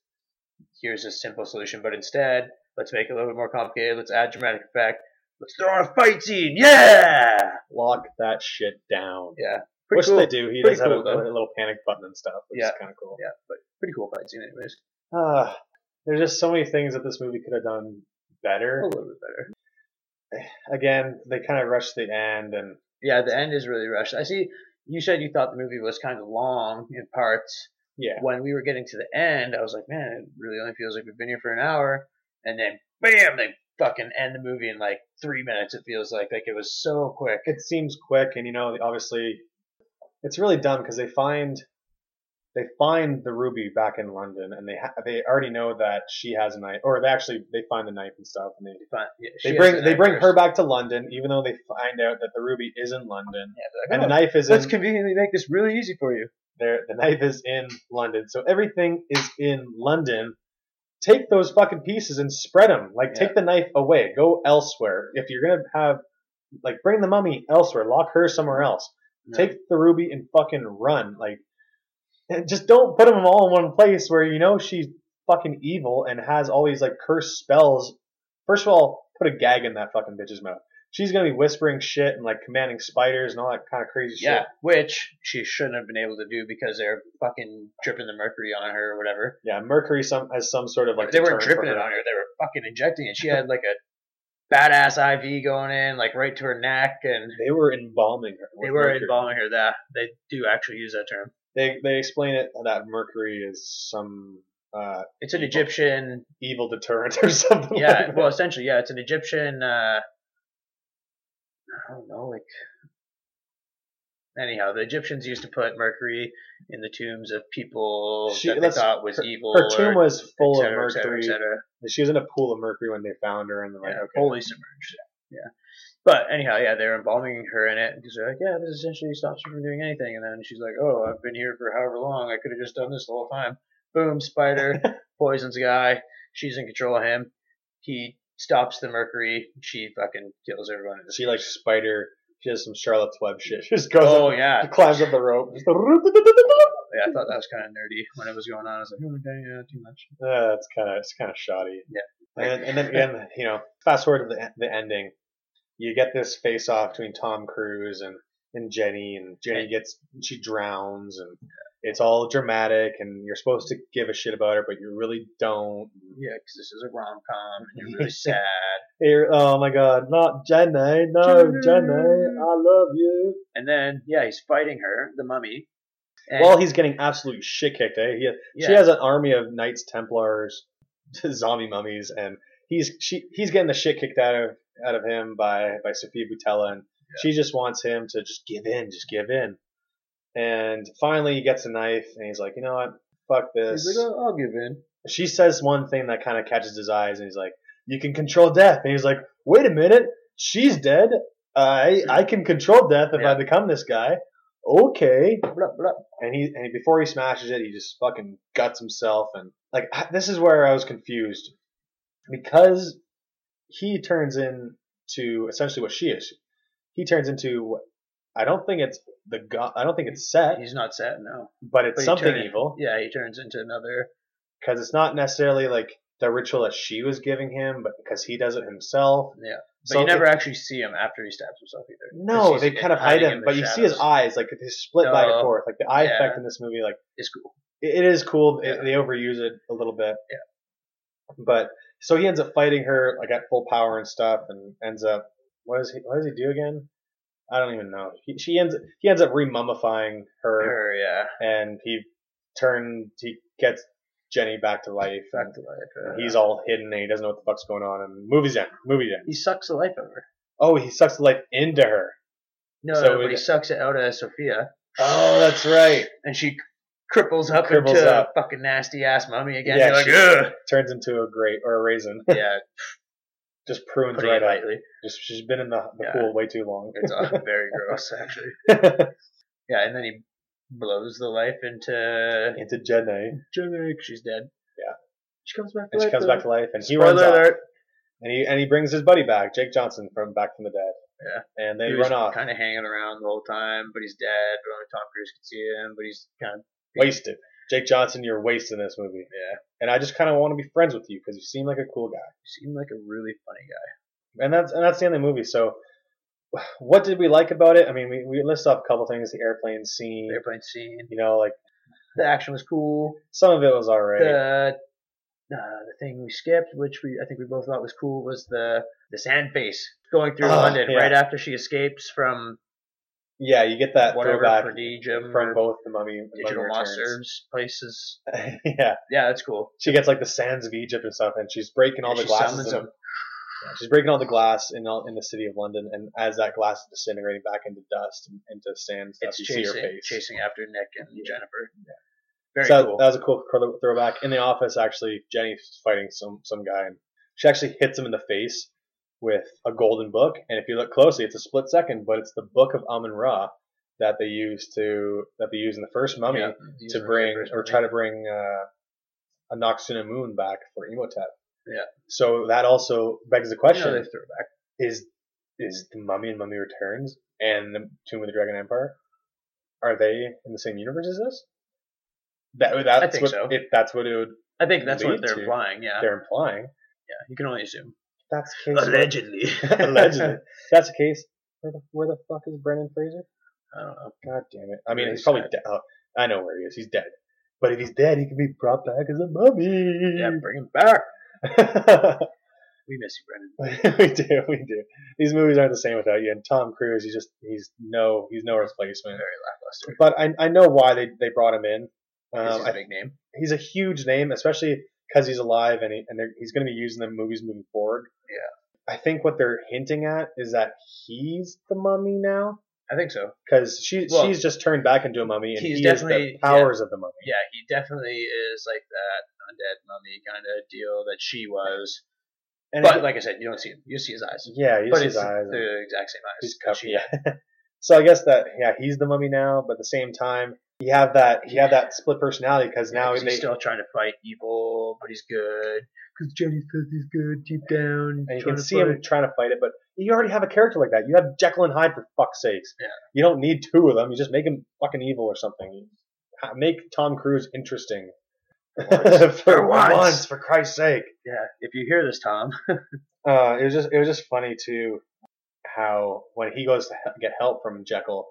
C: Here's a simple solution. But instead, let's make it a little bit more complicated. Let's add dramatic effect. Let's throw in a fight scene. Yeah.
B: Lock that shit down.
C: Yeah.
B: Which
C: cool.
B: they do. He
C: Pretty
B: does have a, a little panic button and stuff, which
C: Yeah.
B: is kind of cool.
C: Yeah, but pretty cool fight scene, anyways.
B: Ah, there's just so many things that this movie could have done better.
C: A little bit better.
B: Again, they kind of rushed the end, and
C: Yeah, the end is really rushed. I see. You said you thought the movie was kind of long in parts.
B: yeah,
C: When we were getting to the end, I was like, man, it really only feels like we've been here for an hour. And then, bam, they fucking end the movie in like three minutes. It feels like like it was so quick.
B: it seems quick, and you know, obviously, it's really dumb because they find they find the ruby back in London, and they ha- they already know that she has a knife, or they actually they find the knife and stuff, and they
C: But yeah,
B: they bring
C: the
B: they bring
C: first.
B: her back to London, even though they find out that the ruby is in London,
C: Yeah, like,
B: and the
C: "Oh,
B: knife is
C: let's
B: in
C: conveniently make this really easy for you.
B: there. The knife is in London, so everything is in London. Take those fucking pieces and spread them. Like
C: Yeah.
B: take the knife away. Go elsewhere. If you're gonna have like bring the mummy elsewhere. Lock her somewhere else.
C: Yeah.
B: Take the ruby and fucking run. Like eh, just don't put them all in one place where you know she's fucking evil and has all these like cursed spells. First of all, put a gag in that fucking bitch's mouth. She's gonna be whispering shit and like commanding spiders and all that kind of crazy
C: Yeah,
B: shit.
C: which she shouldn't have been able to do because they're fucking dripping the mercury on her or whatever.
B: Yeah, Mercury some has some sort of like
C: they weren't dripping it on her; they were fucking injecting it. She had like a badass IV going in, like right to her neck, and
B: They were embalming her.
C: they were
B: mercury.
C: embalming her. That they do actually use that term.
B: They they explain it that Mercury is some uh,
C: It's an. Egyptian.
B: evil deterrent or something.
C: Yeah,
B: like
C: well, essentially, yeah, it's an Egyptian. Uh, I don't know, like. Anyhow, the Egyptians used to put mercury in the tombs of people
B: She-
C: that they thought was
B: her,
C: evil.
B: her tomb
C: or
B: was full
C: et cetera,
B: of
C: et cetera,
B: Mercury.
C: et cetera.
B: She was in a pool of Mercury when they found her, and they're like,
C: yeah,
B: okay,
C: fully submerged. Yeah. But anyhow, yeah, they're embalming her in it because they're like, yeah, this essentially stops her from doing anything. And then she's like, oh, I've been here for however long. I could have just done this the whole time. Boom, spider poisons a guy. She's in control of him. He stops the mercury. She fucking kills everyone.
B: she like spider. She has some Charlotte's Web shit. She just goes.
C: Oh
B: up,
C: yeah,
B: She climbs up the rope.
C: Yeah. I thought that was kind of nerdy when it was going on. I was like, oh, okay, yeah, too much.
B: Uh, it's kind of it's kind of shoddy.
C: Yeah.
B: And, and then again, you know, fast forward to the the ending, you get this face off between Tom Cruise and and Jenny, and Jenny gets she drowns, and it's all dramatic, and you're supposed to give a shit about her, but you really don't.
C: Yeah, because this is a rom com and you're really sad.
B: Here, oh my God, not Jenny, no
C: Jenny.
B: I love you.
C: And then yeah, he's fighting her, the mummy. And,
B: Well, he's getting absolute shit kicked. Eh? He,
C: yeah,
B: She has an army of Knights Templars, zombie mummies, and he's she he's getting the shit kicked out of out of him by by Sofia Boutella, and she just wants him to just give in, just give in. And finally, he gets a knife, and he's like, you know what, fuck this.
C: he's like, oh, I'll give in.
B: She says one thing that kind of catches his eyes, and he's like, you can control death, and he's like, wait a minute, she's dead. I I can control death if I become this guy. Okay,
C: Blah, blah.
B: and he and before he smashes it, he just fucking guts himself, and like this is where I was confused because he turns into essentially what she is. He turns into what I don't think it's the god. I don't think it's set,
C: He's not set, no.
B: but it's
C: But he
B: something
C: turn-
B: evil
C: Yeah, he turns into another.
B: because it's not necessarily like the ritual that she was giving him, but because he does it himself.
C: Yeah. But
B: So
C: you never actually see him after he stabs himself either. 'Cause
B: No,
C: he's
B: they kind of hide
C: hiding
B: him,
C: the
B: but you see his
C: shadows.
B: eyes, like they split back and
C: Oh,
B: forth. Like the eye
C: yeah.
B: effect in this movie, like
C: It's cool.
B: it, it is cool. It-
C: Yeah.
B: they overuse it a little bit.
C: Yeah.
B: But so he ends up fighting her like at full power and stuff, and ends up what does he what does he do again? I don't even know. He, she ends he ends up remummifying her,
C: Her, yeah.
B: and he turned he gets Jenny back to life.
C: Back
B: and
C: to life.
B: he's all hidden and he doesn't know what the fuck's going on. And movie's end. Movie's end.
C: he sucks the life out of her.
B: Oh, he sucks the life into her.
C: No,
B: So
C: no, but
B: it-
C: he sucks it out of Sofia,
B: Oh, that's right.
C: and she cripples up
B: Cripples
C: into
B: up.
C: a fucking nasty ass mummy again.
B: Yeah,
C: like,
B: she- Turns into a grape or a raisin.
C: Yeah,
B: Just prunes right
C: it
B: up. Just she's been in the, the
C: Yeah.
B: pool way too long.
C: It's uh, very gross, actually. Yeah, and then he blows the life into
B: into Jenny.
C: Jenny. She's dead.
B: Yeah.
C: She comes back.
B: And she comes back to life, and he
C: Spoiler
B: runs off. And he and he brings his buddy back, Jake Johnson from Back from the Dead.
C: Yeah.
B: And they
C: he
B: run off,
C: kind of hanging around the whole time, but he's dead. But only Tom Cruise can see him. But he's kind of
B: wasted. Jake Johnson, you're wasting this movie.
C: yeah.
B: And I just kind of want to be friends with you because you seem like a cool guy.
C: You seem like a really funny guy.
B: And that's and that's the end of the movie. So, what did we like about it? I mean, we, we list off a couple things: the airplane scene.
C: The airplane scene.
B: You know, like
C: The action was cool.
B: some of it was alright.
C: The uh, the thing we skipped, which we I think we both thought was cool, was the the sand face going through
B: Oh,
C: London
B: yeah.
C: right after she escapes from
B: yeah, you get that
C: whatever
B: throwback
C: Prodigium
B: from both the Mummy and
C: Digital
B: Mummy
C: Monsters places.
B: yeah,
C: Yeah, that's cool.
B: she gets like the sands of Egypt and stuff, and she's breaking all
C: Yeah,
B: the glasses.
C: summons.
B: Yeah, she's breaking all the glass in all, in the city of London, and as that glass is disintegrating back into dust and into sand stuff,
C: It's
B: you see her
C: chasing
B: face.
C: chasing after Nick and
B: Yeah.
C: Jennifer. Very
B: so
C: cool.
B: that was a cool throwback. In the office, actually, Jenny's fighting some some guy, and she actually hits him in the face with a golden book. And if you look closely, it's a split second, but it's the book of Amun Ra that they use to that they use in the first Mummy
C: Yeah,
B: to bring or try to bring uh, Anck-su-namun back for Imhotep.
C: Yeah.
B: So that also begs the question:
C: know, they threw it back.
B: is is the Mummy and Mummy Returns and the Tomb of the Dragon Emperor are they in the same universe as this? That that's
C: I think
B: what
C: so.
B: if that's what it would
C: I think that's what they're
B: to.
C: implying. Yeah,
B: they're implying.
C: yeah. You can only assume.
B: That's the case.
C: Allegedly.
B: Allegedly. That's the case. Where the, where the fuck is Brendan Fraser?
C: I don't know.
B: God damn it! I mean,
C: Really
B: he's probably dead. Oh, I know where he is. He's dead. But if he's dead, he can be brought back as a mummy.
C: Yeah, bring him back. We miss you, Brendan.
B: we do, we do. These movies aren't the same without you. And Tom Cruise, he's just he's no he's no replacement.
C: Very lackluster.
B: But I I know why they, they brought him in.
C: He's
B: Um,
C: a
B: I,
C: big name.
B: he's a huge name, especially because he's alive and he, and he's going to be using the movies moving forward.
C: Yeah.
B: I think what they're hinting at is that he's the mummy now
C: I think so.
B: because she
C: Well,
B: she's just turned back into a mummy and
C: he's
B: he is the
C: definitely-
B: powers of the mummy.
C: Yeah, he definitely is like that undead mummy kind of deal that she was.
B: And
C: But
B: it-
C: like I said, you don't see him. You see his eyes.
B: yeah, you
C: but
B: see his eyes.
C: the exact same eyes.
B: He's cup,
C: she
B: yeah. so I guess that yeah, he's the mummy now, but at the same time, you have that you have that split personality because
C: Yeah,
B: now they
C: he's still trying to fight evil, but he's good. Because Jenny says he's good deep down.
B: and you can see him trying to fight it, but you already have a character like that. You have Jekyll and Hyde for fuck's sakes.
C: Yeah.
B: You don't need two of them. You just make him fucking evil or something. Make Tom Cruise interesting. for
C: For once.
B: once, for Christ's sake.
C: Yeah, if you hear this, Tom.
B: Uh, it was just it was just funny too how when he goes to get help from Jekyll,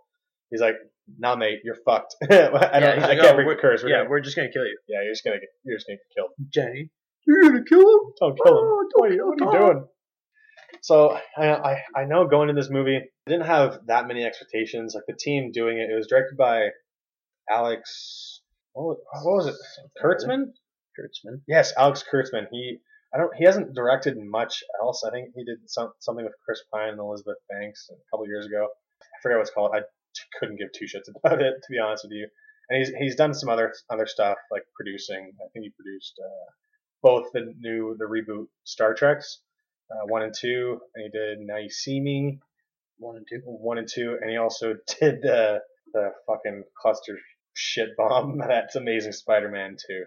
B: he's like, "Nah, mate, you're fucked. I don't,
C: yeah,
B: I can't
C: oh,
B: break
C: we're-
B: the curse. We're
C: yeah,
B: gonna-
C: we're just gonna kill you,
B: yeah, you're just gonna get you're just gonna get killed.
C: Jenny. You're gonna kill him?
B: Don't kill him.
C: Oh,
B: What
C: don't
B: are you,
C: kill
B: what are you doing? So I, I I know going into this movie, I didn't have that many expectations. Like the team doing it, it was directed by Alex. What was, what was it? Kurtzman?
C: Kurtzman.
B: Yes, Alex Kurtzman. He I don't he hasn't directed much else. I think he did some, something with Chris Pine and Elizabeth Banks a couple years ago. I forget what it's called. I couldn't give two shits about it to be honest with you. And he's he's done some other other stuff like producing. I think he produced uh, both the new the reboot Star Treks uh, one and two, and he did Now You See Me
C: One and two.
B: one and two, and he also did the the fucking cluster shit bomb. That's Amazing Spider-Man two.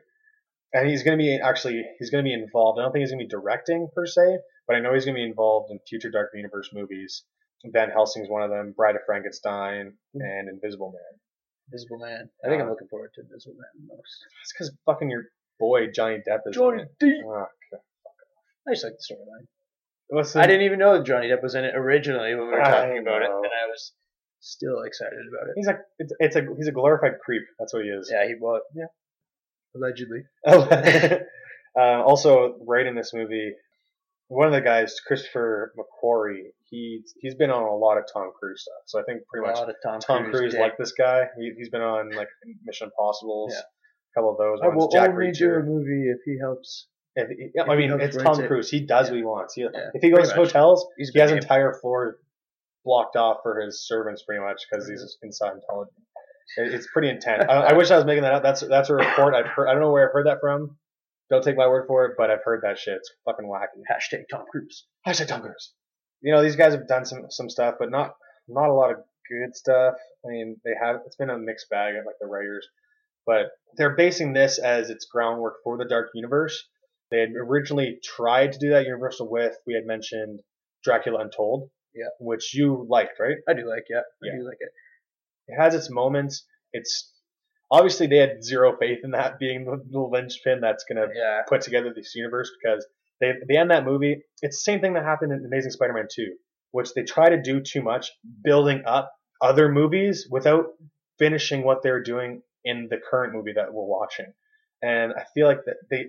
B: And he's gonna be actually he's gonna be involved. I don't think he's gonna be directing per se, but I know he's gonna be involved in future Dark Universe movies. Van Helsing's one of them, Bride of Frankenstein, and Invisible Man.
C: Invisible Man. I think I'm
B: Uh,
C: looking forward to Invisible Man most.
B: It's because fucking your boy Johnny Depp is
C: Johnny. Depp.
B: Oh.
C: I just like the storyline.
B: What's
C: I didn't even know that Johnny Depp was in it originally when we were talking about it, and I was still excited about it.
B: He's like it's, it's a he's a glorified creep. That's what he is.
C: Yeah, he was. Yeah, allegedly.
B: uh, also, right in this movie, one of the guys, Christopher McQuarrie, he he's been on a lot of Tom Cruise stuff. So I think pretty
C: a
B: much
C: lot of Tom,
B: Tom Cruise
C: dick.
B: liked this guy. He, he's been on like Mission Impossible,
C: Yeah.
B: a couple of those
C: I
B: ones.
C: will
B: Jack
C: only
B: Reacher.
C: do a movie if he helps.
B: If,
C: if
B: I mean, it's Tom
C: it.
B: Cruise. He does
C: Yeah.
B: what he wants. He,
C: Yeah,
B: if he goes
C: pretty
B: to
C: much.
B: hotels,
C: He's
B: he has entire floor blocked off for his servants pretty much because he's mm-hmm. in Scientology. It, it's pretty intense. I, I wish I was making that up. That's that's a report I've heard. I don't know where I've heard that from. Don't take my word for it, but I've heard that shit. It's fucking wacky.
C: Hashtag Tom Cruise.
B: Hashtag Tom Cruise. You know, these guys have done some some stuff, but not not a lot of good stuff. I mean, they have. It's been a mixed bag at like the writers, but they're basing this as its groundwork for the Dark Universe. They had originally tried to do that Universal with. We had mentioned Dracula Untold,
C: Yeah.
B: which you liked, right?
C: I do like yeah. I
B: Yeah.
C: do like it.
B: It has its moments. It's obviously they had zero faith in that being the, the linchpin that's gonna
C: Yeah.
B: put together this universe because they they end that movie. It's the same thing that happened in Amazing Spider-Man 2, which they try to do too much, building up other movies without finishing what they're doing in the current movie that we're watching. And I feel like that they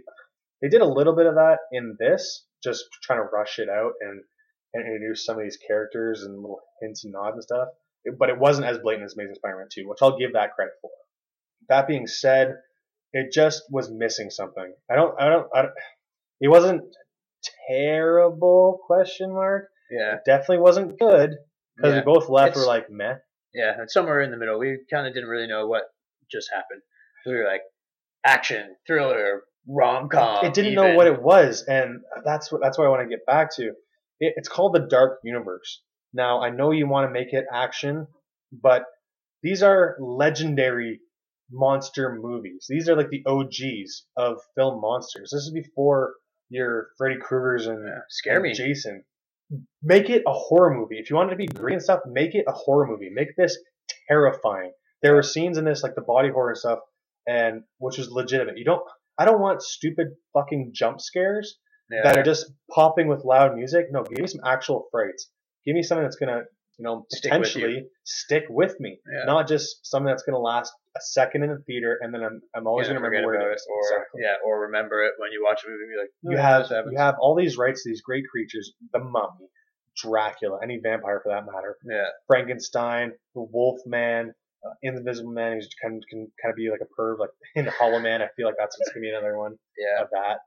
B: they did a little bit of that in this, just trying to rush it out and, and introduce some of these characters and little hints and nods and stuff. But it wasn't as blatant as Amazing Spider-Man 2, which I'll give that credit for. That being said, it just was missing something. I don't, I don't, I don't it wasn't terrible question mark.
C: Yeah.
B: It definitely wasn't good because
C: Yeah.
B: we both left
C: It's-
B: were like meh.
C: Yeah, and somewhere in the middle, we kind of didn't really know what just happened. We were like, action, thriller, rom com.
B: it didn't know what it was, and that's what that's what I want to get back to. It, it's called the Dark Universe. Now I know you want to make it action, but these are legendary monster movies. These are like the OGs of film monsters. This is before your Freddy Krueger's and,
C: Yeah, scare
B: and
C: me.
B: Jason. Make it a horror movie. If you want it to be great and stuff, make it a horror movie. Make this terrifying. There were scenes in this like the body horror and stuff, and which was legitimate. You don't. I don't want stupid fucking jump scares
C: Yeah.
B: that are just popping with loud music. No, give me some actual frights. Give me something that's gonna, you know,
C: Stick with
B: potentially stick with me,
C: Yeah.
B: not just something that's gonna last a second in the theater and then I'm, I'm always
C: Yeah,
B: gonna remember where
C: about
B: it is.
C: or
B: Exactly.
C: yeah, or remember it when you watch a movie. and Be like,
B: You
C: "Oh,
B: have you have all these rights to these great creatures, the mummy, Dracula, any vampire for that matter,
C: yeah,
B: Frankenstein, the Wolf Man, uh, Invisible Man, who can can kind of be like a perv, like in Hollow Man. I feel like that's what's gonna be another one
C: yeah,
B: of that.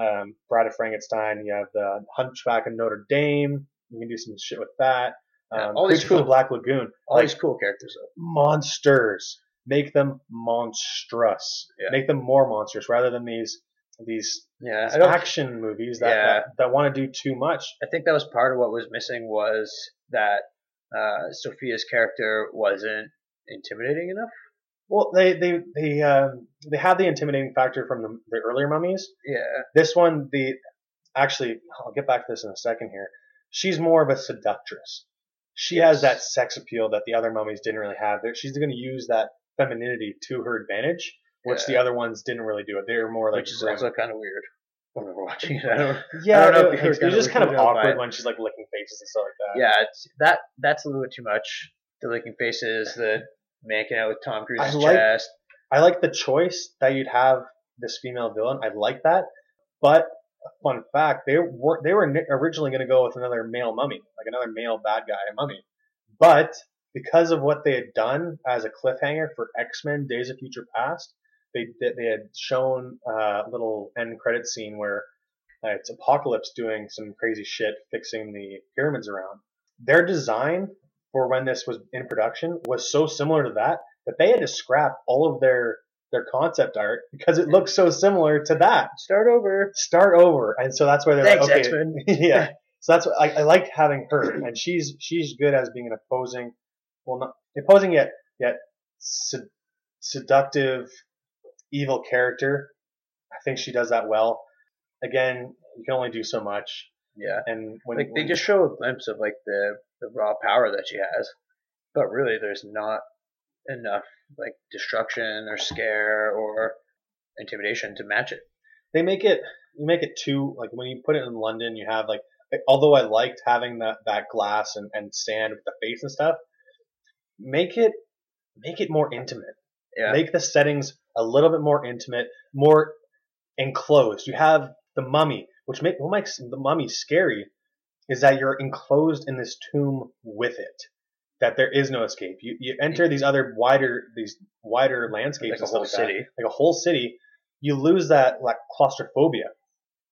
B: Um, Bride of Frankenstein. You have the Hunchback of Notre Dame. You can do some shit with that.
C: Yeah,
B: Um,
C: all these
B: Creature from the
C: cool-
B: Black Lagoon.
C: all
B: like
C: these cool characters though.
B: monsters. Make them monstrous.
C: Yeah.
B: Make them more monstrous rather than these these
C: Yeah,
B: action movies that
C: Yeah.
B: that, that want to do too much.
C: I think that was part of what was missing was that uh, Sofia's character wasn't intimidating enough.
B: Well, they they they um, they have the intimidating factor from the, the earlier mummies.
C: Yeah,
B: This one, the actually, I'll get back to this in a second here. She's more of a seductress. She has that sex appeal that the other mummies didn't really have. She's going to use that femininity to her advantage, which
C: Yeah.
B: the other ones didn't really do it. They were more like
C: which is
B: grim.
C: also kind of weird when we were watching it. I don't.
B: yeah,
C: I don't know
B: it, it's, it's just kind of awkward when she's like licking faces and stuff like that.
C: Yeah, it's, that that's a little bit too much. The licking faces, the making out with Tom Cruise's
B: I like-
C: chest.
B: I like the choice that you'd have this female villain. I like that, but fun fact, they were they were originally going to go with another male mummy, like another male bad guy mummy, but because of what they had done as a cliffhanger for X Men: Days of Future Past, they they had shown a little end credit scene where uh, it's Apocalypse doing some crazy shit, fixing the pyramids around. Their design for when this was in production was so similar to that that they had to scrap all of their their concept art because it looks so similar to that.
C: Start over.
B: Start over, and so that's why they're
C: Thanks,
B: like, okay, yeah. So that's what I, I liked having her, and she's she's good as being an opposing, well, not opposing yet yet sed, seductive, evil character. I think she does that well. Again, you can only do so much,
C: Yeah,
B: and when,
C: like they just show a glimpse of like the the raw power that she has, but really there's not enough like destruction or scare or intimidation to match it.
B: they make it you make it too like when you put it in London you have like although I liked having that that glass and, and sand with the face and stuff make it make it more intimate.
C: Yeah,
B: make the settings a little bit more intimate more enclosed. You have the mummy which make what makes the mummy scary is that you're enclosed in this tomb with it that there is no escape you you enter these other wider these wider landscapes
C: like a whole
B: like that
C: city.
B: like a whole city, you lose that like claustrophobia.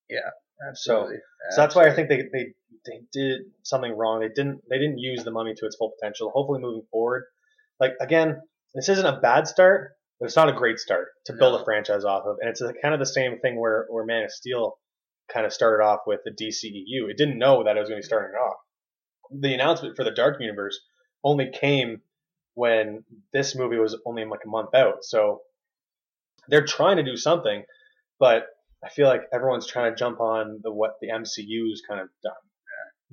C: Yeah. Absolutely.
B: So that's why I think they, they they did something wrong. They didn't they didn't use the mummy to its full potential. Hopefully, moving forward, like again, this isn't a bad start, but it's not a great start to build
C: No.
B: a franchise off of. And it's a, kind of the same thing where where Man of Steel kind of started off with the DCEU. It didn't know that it was going to be starting off. The announcement for the Dark Universe only came when this movie was only like a month out. So they're trying to do something, but I feel like everyone's trying to jump on the what the MCU's kind of done.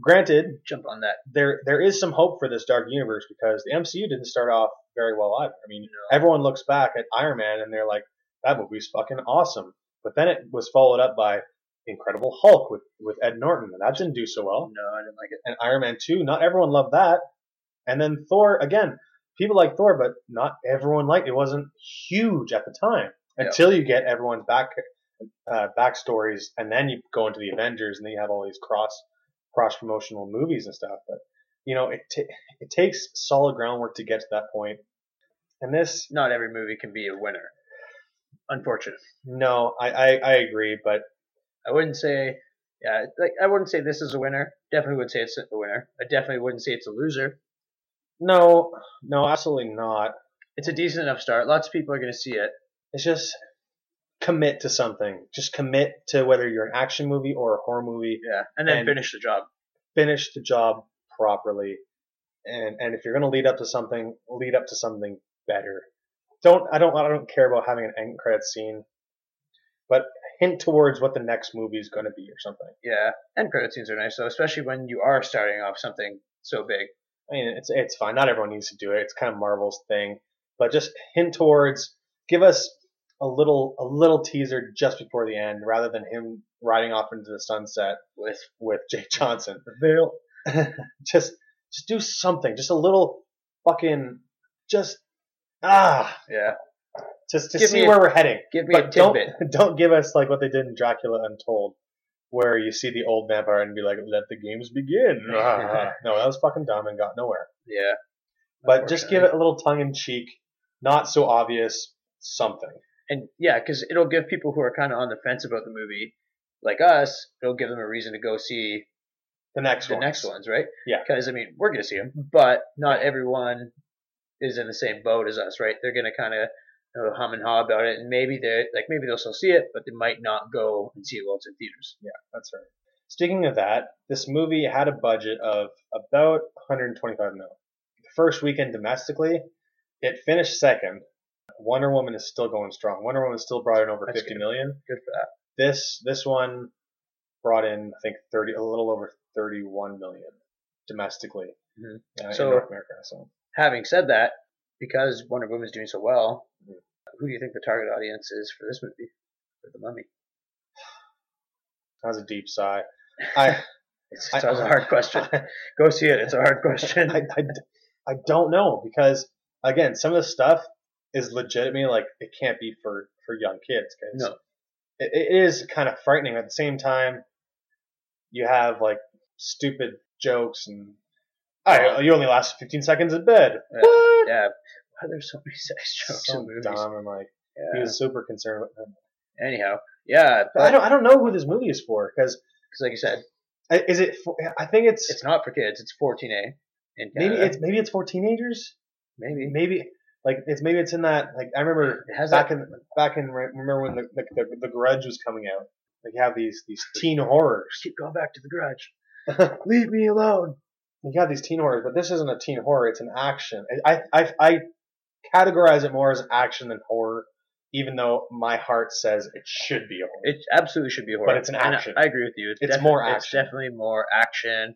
B: Granted,
C: jump on that.
B: there there is some hope for this dark universe because the MCU didn't start off very well either. I mean,
C: No.
B: everyone looks back at Iron Man and they're like, that movie's fucking awesome. But then it was followed up by Incredible Hulk with, with Ed Norton, and that didn't do so well.
C: No, I didn't like it.
B: And Iron Man 2, not everyone loved that. And then Thor, again, people like Thor, but not everyone liked it. It wasn't huge at the time
C: Yeah.
B: until you get everyone's back uh, backstories, and then you go into the Avengers, and then you have all these cross cross promotional movies and stuff. But you know, it ta- it takes solid groundwork to get to that point. And this,
C: Not every movie can be a winner. Unfortunately.
B: no, I, I, I agree, but
C: I wouldn't say, yeah, like I wouldn't say this is a winner. Definitely would say it's a winner. I definitely wouldn't say it's a loser.
B: No, no, absolutely not.
C: It's a decent enough start. Lots of people are going to see it.
B: It's just commit to something. Just commit to whether you're an action movie or a horror movie.
C: Yeah, and then
B: And-
C: finish the job.
B: Finish the job properly, and and if you're gonna lead up to something, lead up to something better. Don't I don't I don't care about having an end credit scene, but hint towards what the next movie is gonna be or something.
C: Yeah, end credit scenes are nice though, especially when you are starting off something so big.
B: I mean, it's it's fine. Not everyone needs to do it. It's kind of Marvel's thing, but just hint towards, give us a little a little teaser just before the end, rather than him riding off into the sunset
C: With
B: with Jake Johnson.
C: the veil.
B: just just do something. Just a little fucking just ah
C: Yeah,
B: just to
C: Give
B: see
C: a-
B: where we're heading.
C: give me a
B: But don't
C: tidbit.
B: don't give us like what they did in Dracula Untold, where you see the old vampire and be like, "Let the games begin." No, that was fucking dumb and got nowhere.
C: Yeah,
B: But just give it a little tongue in cheek, not so obvious something.
C: and yeah, because it'll give people who are kind of on the fence about the movie, like us, it'll give them a reason to go see
B: The next
C: the
B: one.
C: next ones, right?
B: Yeah.
C: Because I mean, we're gonna see them, but not everyone is in the same boat as us, right? They're gonna kind of know, hum and haw about it, and maybe they like maybe they'll still see it, but they might not go and see it while it's in theaters.
B: Yeah, that's right. Speaking of that, this movie had a budget of about 125 mil. The first weekend domestically, it finished second. Wonder Woman is still going strong. Wonder Woman still brought in over
C: That's
B: 50
C: good.
B: million.
C: Good for that.
B: This this one brought in I think 30 a little over 31 million domestically
C: Mhm.
B: uh,
C: So-
B: in North America. So
C: Having said that, because Wonder Woman is doing so well,
B: Mhm.
C: who do you think the target audience is for this movie? For the Mummy.
B: that was a deep sigh. I
C: It's,
B: I-
C: it's a hard question. Go see it. It's a hard question.
B: I, I, I don't know because again, some of the stuff is legitimately like it can't be for for young kids. 'cause
C: No.
B: it, it is kind of frightening. At the same time, you have like stupid jokes and You only last 15 seconds in bed.
C: Yeah.
B: What?
C: yeah. Why there's so many sex jokes
B: So
C: in movies?
B: dumb and like he was super concerned with.
C: Anyhow, yeah,
B: But I don't I don't know who this movie is for because
C: because like you said,
B: is it? For, I think it's,
C: it's not for kids. It's 14A in
B: maybe it's maybe it's for teenagers.
C: maybe
B: Maybe like it's maybe it's in that like I remember back
C: that.
B: in back in remember when the the, the, the Grudge was coming out. Like you have these these teen horrors.
C: Keep going back to the Grudge. Leave me alone.
B: You have these teen horrors, but this isn't a teen horror. It's an action. I I I categorize it more as action than horror, even though my heart says it should be a horror.
C: It absolutely should be a horror.
B: But it's an
C: And I-
B: action.
C: I, agree with you. It's,
B: It's more
C: It's definitely more action.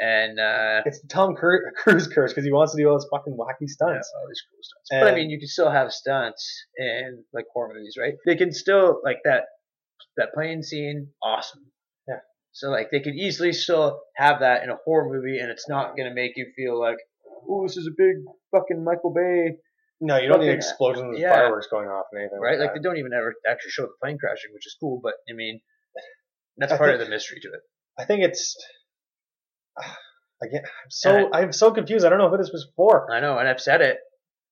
C: And uh,
B: It's the Tom Cru- Cruise curse because he wants to do all his fucking wacky
C: yeah,
B: stunts.
C: all these cool stunts. but I mean, you can still have stunts in like horror movies, right? They can still like that that plane scene, awesome. So like they could easily still have that in a horror movie, and it's not gonna make you feel like, oh, this is a big fucking Michael Bay,
B: No, you don't need explosions
C: yeah.
B: fireworks going off and anything.
C: right?
B: Like
C: Like they don't even ever actually show the plane crashing, which is cool. But I mean, that's
B: I
C: part
B: think-
C: of the mystery to it.
B: I think it's. Again, I'm so
C: And
B: I'm so confused. I don't know who this was for.
C: I know, and I've said it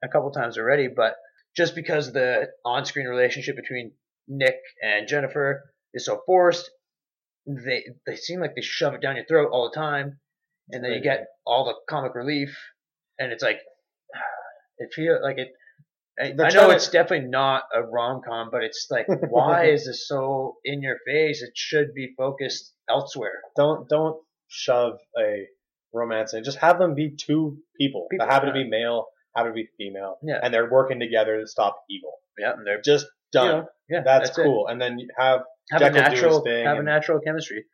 C: a couple times already, but just because the on-screen relationship between Nick and Jennifer is so forced, they they seem like they shove it down your throat all the time, and then you get all the comic relief, and it's like it feels like it. I,
B: They're
C: I
B: trying
C: know
B: to-
C: it's definitely not a rom com, but it's like, why is this so in your face? It should be focused elsewhere.
B: Don't don't shove a romance in. Just have them be two people,
C: People,
B: that happen to be male, happen to be female,
C: Yeah.
B: and they're working together to stop evil.
C: Yeah, and they're
B: Just done.
C: know, yeah,
B: that's,
C: it.
B: cool. And then you have
C: Have
B: Jekyll
C: a natural,
B: thing
C: have a natural chemistry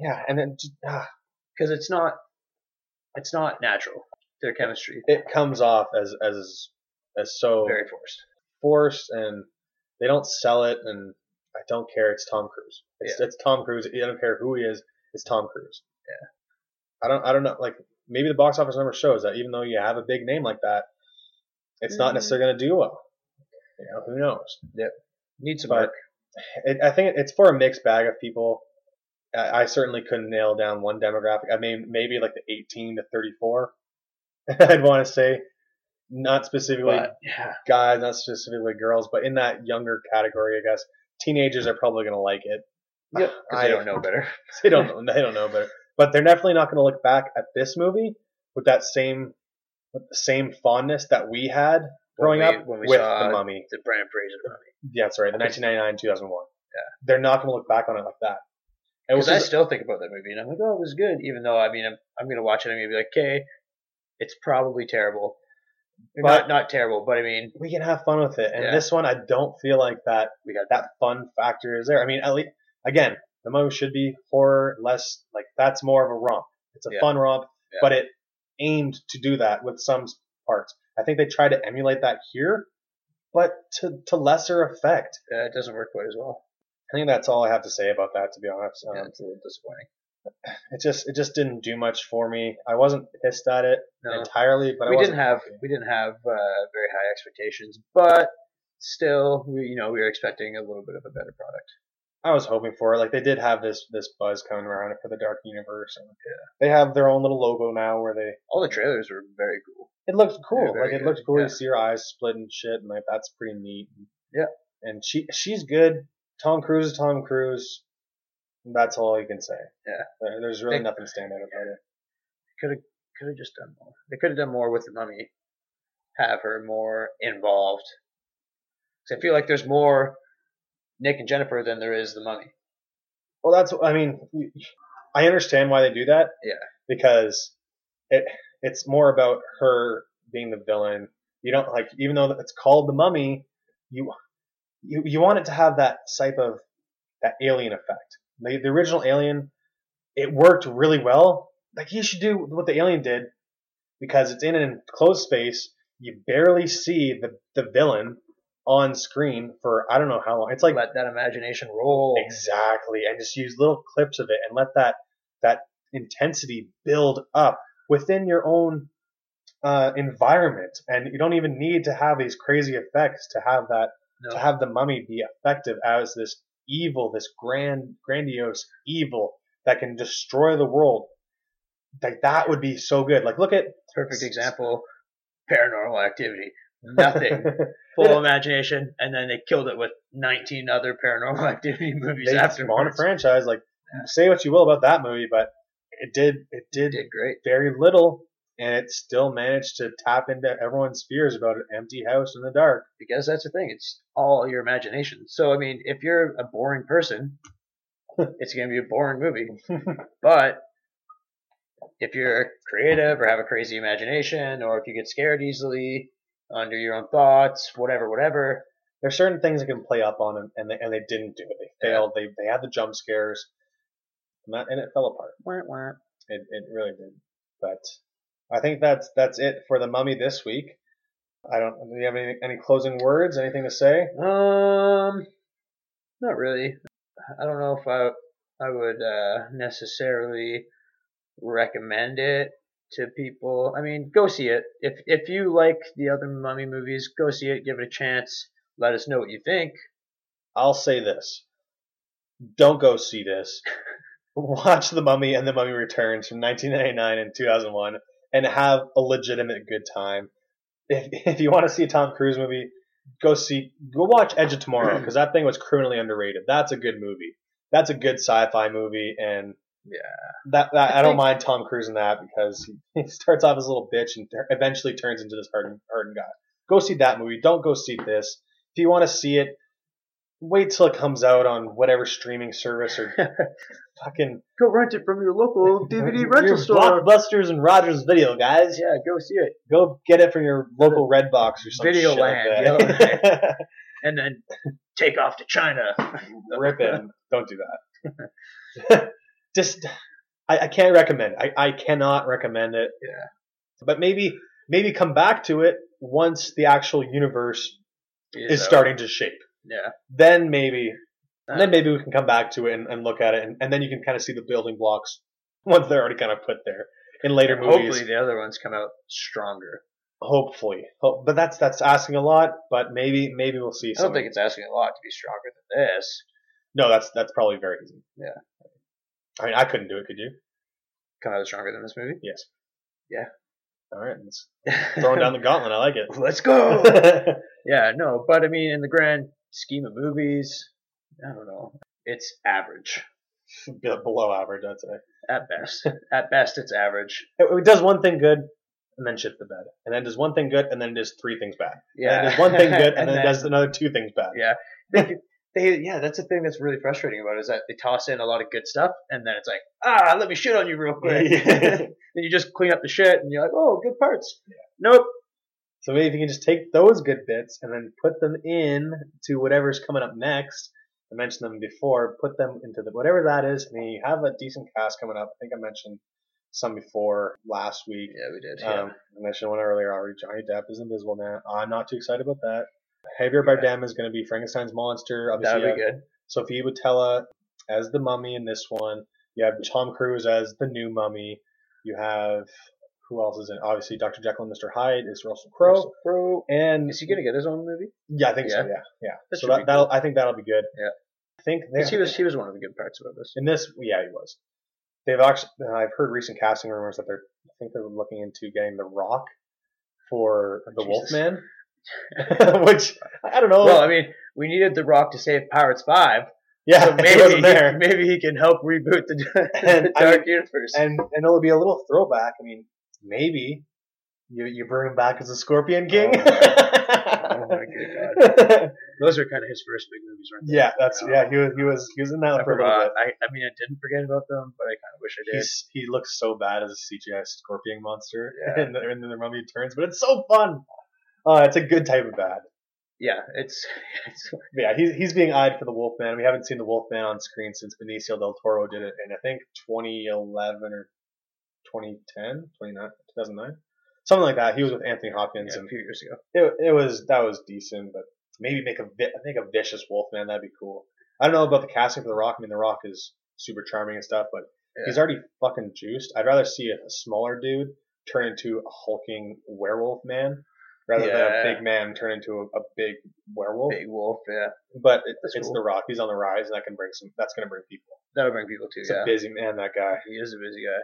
B: yeah, and then just, ah,
C: because it's not, it's not natural. Their chemistry
B: it comes off as as as so
C: very forced.
B: forced, and they don't sell it. And I don't care. It's Tom Cruise. It's, it's Tom Cruise. I don't care who he is. It's Tom Cruise.
C: Yeah.
B: I don't. I don't know. Like maybe the box office number shows that even though you have a big name like that, it's not
C: Mhm.
B: necessarily going to do well. You know, who knows?
C: Need some work.
B: it, I think it's for a mixed bag of people. I, I certainly couldn't nail down one demographic. I mean, maybe like the 18 to 34. I'd want to say, not specifically
C: But yeah,
B: guys, not specifically girls, but in that younger category, I guess teenagers are probably going to like it.
C: yep,
B: I-
C: they don't know better.
B: They don't know. They don't know better, but they're definitely not going to look back at this movie with that same with the same fondness that we had growing
C: When we-
B: up
C: when we
B: with
C: saw
B: the Mummy.
C: The Brendan Fraser Mummy.
B: Yeah, that's right. The 1999 2001.
C: Yeah.
B: They're not going to look back on it like that.
C: Because I still think about that movie, and I'm like, oh, it was good. Even though I mean, I'm, I'm gonna watch it, and I'm gonna be like, okay, it's probably terrible.
B: But-
C: not not terrible, but I mean,
B: we can have fun with it. And
C: Yeah.
B: this one, I don't feel like that
C: we got
B: that fun factor is there. I mean, at least again, the movie should be horror, less like that's more of a romp. It's a
C: Yeah.
B: fun romp,
C: Yeah.
B: but it aimed to do that with some parts. I think they tried to emulate that here, but to to lesser effect.
C: uh, it doesn't work quite as well.
B: I think that's all I have to say about that. To be honest, um,
C: Yeah, it's a little disappointing.
B: it just it just didn't do much for me. I wasn't pissed at it
C: No,
B: entirely, but I
C: we
B: wasn't
C: didn't have
B: happy.
C: we didn't have uh, very high expectations, but still, we you know we were expecting a little bit of a better product.
B: I was hoping for it. Like they did have this this buzz coming around it for the Dark Universe, and they have their own little logo now where they
C: All the trailers were very cool.
B: It looked
C: Yeah,
B: cool. like it
C: good.
B: looked cool.
C: Yeah.
B: You see her eyes split and shit, and like that's pretty neat.
C: Yeah.
B: And she she's good. Tom Cruise is Tom Cruise. That's all you can say.
C: Yeah.
B: There- There's really
C: They-
B: nothing stand out about it.
C: Could have could have just done more. They could have done more with the mummy. Have her more involved. 'Cause I feel like there's more Nick and Jennifer than there is the mummy.
B: Well, that's I mean, I understand why they do that.
C: Yeah.
B: Because it it's more about her being the villain. You don't like even though it's called the Mummy, you you you want it to have that type of that alien effect. The, the original Alien, it worked really well. Like you should do what the Alien did because it's in an enclosed space. You barely see the the villain on screen for I don't know how long. It's like
C: Let that imagination roll.
B: Exactly, and just use little clips of it and let that that intensity build up within your own uh, environment. And you don't even need to have these crazy effects to have that
C: No.
B: to have the mummy be effective as this evil, this grand grandiose evil that can destroy the world. Like that would be so good. Like look at
C: Perfect example. Paranormal activity. Nothing. Full imagination, and then they killed it with 19 other paranormal activity movies
B: they
C: after.
B: spawn a franchise. Like say what you will about that movie, but it did it did
C: Did great.
B: very little, and it still managed to tap into everyone's fears about an empty house in the dark.
C: because that's the thing. It's all your imagination. So I mean, if you're a boring person, it's gonna be a boring movie. But if you're creative or have a crazy imagination, or if you get scared easily under your own thoughts, whatever, whatever,
B: There's certain things that can play up on them, and they and they didn't do it. They failed. They they had the jump scares, and, and it fell apart.
C: wah, wah.
B: It it really did. But I think that's that's it for the Mummy this week. I don't. Do you have any any closing words? Anything to say?
C: um, not really. I don't know if I I would uh, necessarily recommend it to people. I mean, go see it. If if you like the other Mummy movies, go see it. Give it a chance. Let us know what you think.
B: I'll say this. Don't go see this. Watch The Mummy and The Mummy Returns from 1999 and 2001 and have a legitimate good time. If, if you want to see a Tom Cruise movie, go see, go watch Edge of Tomorrow because that thing was criminally underrated. That's a good movie. that's a good sci-fi movie, and
C: Yeah.
B: that, that I,
C: I
B: don't mind Tom Cruise in that because he, he starts off as a little bitch and ter- eventually turns into this hardened, hardened guy. Go see that movie. Don't go see this. If you want to see it, wait till it comes out on whatever streaming service or fucking
C: Go rent it from your local DVD
B: your
C: rental store.
B: Blockbusters and Rogers Video, guys.
C: Yeah, go see it.
B: Go get it from your local Redbox or some
C: Video Land,
B: like.
C: And then take off to China.
B: Rip it. Don't do that. Just, I, I can't recommend. I, I cannot recommend it.
C: Yeah.
B: But maybe, maybe come back to it once the actual universe is starting to shape.
C: Yeah.
B: Then maybe,
C: Uh,
B: then maybe we can come back to it and, and look at it, and, and then you can kind of see the building blocks once they're already kind of put there in later movies.
C: Hopefully the other ones come out stronger.
B: Hopefully, but that's that's asking a lot. But maybe maybe we'll see.
C: I don't think it's asking a lot to be stronger than this.
B: no, that's that's probably very easy.
C: Yeah.
B: I mean, I couldn't do it. Could you?
C: Come out stronger than this movie.
B: Yes.
C: Yeah.
B: All right. Throwing down the gauntlet. I like it.
C: Let's go. yeah, no, but I mean, in the grand scheme of movies, I don't know. It's average
B: Be- Below average, I'd say.
C: at best. at best, it's average.
B: It, it does one thing good, and then shit the bed, and then does one thing good, and then does three things bad.
C: Yeah,
B: And it does one thing good, and, then, it does another two things bad.
C: Yeah, they, they, yeah, that's the thing that's really frustrating about it is that they toss in a lot of good stuff, and then it's like, ah, let me shit on you real quick.
B: Yeah.
C: then you just clean up the shit, and you're like, oh, good parts. Nope.
B: So maybe if you can just take those good bits and then put them in to whatever's coming up next. I mentioned them before. Put them into the whatever that is, and then you have a decent cast coming up. I think I mentioned some before last week.
C: Yeah, we did.
B: Um, I mentioned one earlier already. Johnny Depp is Invisible Man. I'm not too excited about that. Javier Bardem is going to be Frankenstein's monster. Obviously,
C: That'd be good.
B: Sofia Boutella as the Mummy in this one. You have Tom Cruise as the new Mummy. You have who else is in? Obviously, Dr. Jekyll and Mr. Hyde is Russell Crowe.
C: Russell Crowe.
B: And
C: Is he gonna get his own movie?
B: yeah, I think so.
C: Yeah.
B: Yeah, yeah.
C: That
B: so that, that'll, I think that'll be good.
C: Yeah.
B: I think they,
C: he was he was one of the good parts about this.
B: in this. Yeah, he was. They've actually. I've heard recent casting rumors that they're. I think they're looking into getting The Rock for the
C: Jesus.
B: Wolfman. Which I don't know.
C: Well, I mean, we needed The Rock to save Pirates Five,
B: yeah,
C: so maybe he,
B: there.
C: maybe he can help reboot the, the
B: I
C: Dark Universe.
B: and and it'll be a little throwback. I mean, maybe you you bring him back as a Scorpion King.
C: Oh my good Those are kind of his first big movies, weren't
B: yeah, that's yeah. He was he was he was in that
C: I
B: for
C: forgot.
B: bit.
C: I, I mean, I didn't forget about them, but I kind of wish I did.
B: He's, he looks so bad as a CGI scorpion monster
C: Yeah.
B: in, the, in the Mummy Returns, but it's so fun. Uh, it's a good type of bad.
C: yeah, it's, it's
B: yeah, he's, he's being eyed for the Wolfman. We haven't seen the Wolfman on screen since Benicio del Toro did it in I think 2011 or 2010, 29, 2009, something like that. He was with Anthony Hopkins,
C: yeah, a few years ago.
B: it, it was that was decent. But maybe make a I think a vicious Wolfman that'd be cool. I don't know about the casting for the Rock. I mean, the Rock is super charming and stuff, but
C: Yeah.
B: he's already fucking juiced. I'd rather see a, a smaller dude turn into a hulking werewolf man rather than a big man turn into a, a big werewolf.
C: Big Wolf, yeah,
B: But it, it's
C: cool.
B: the Rock. He's on the rise, and that can bring some. That's gonna bring people.
C: That'll bring people too.
B: He's
C: yeah,
B: a busy man, that guy.
C: he is a busy guy.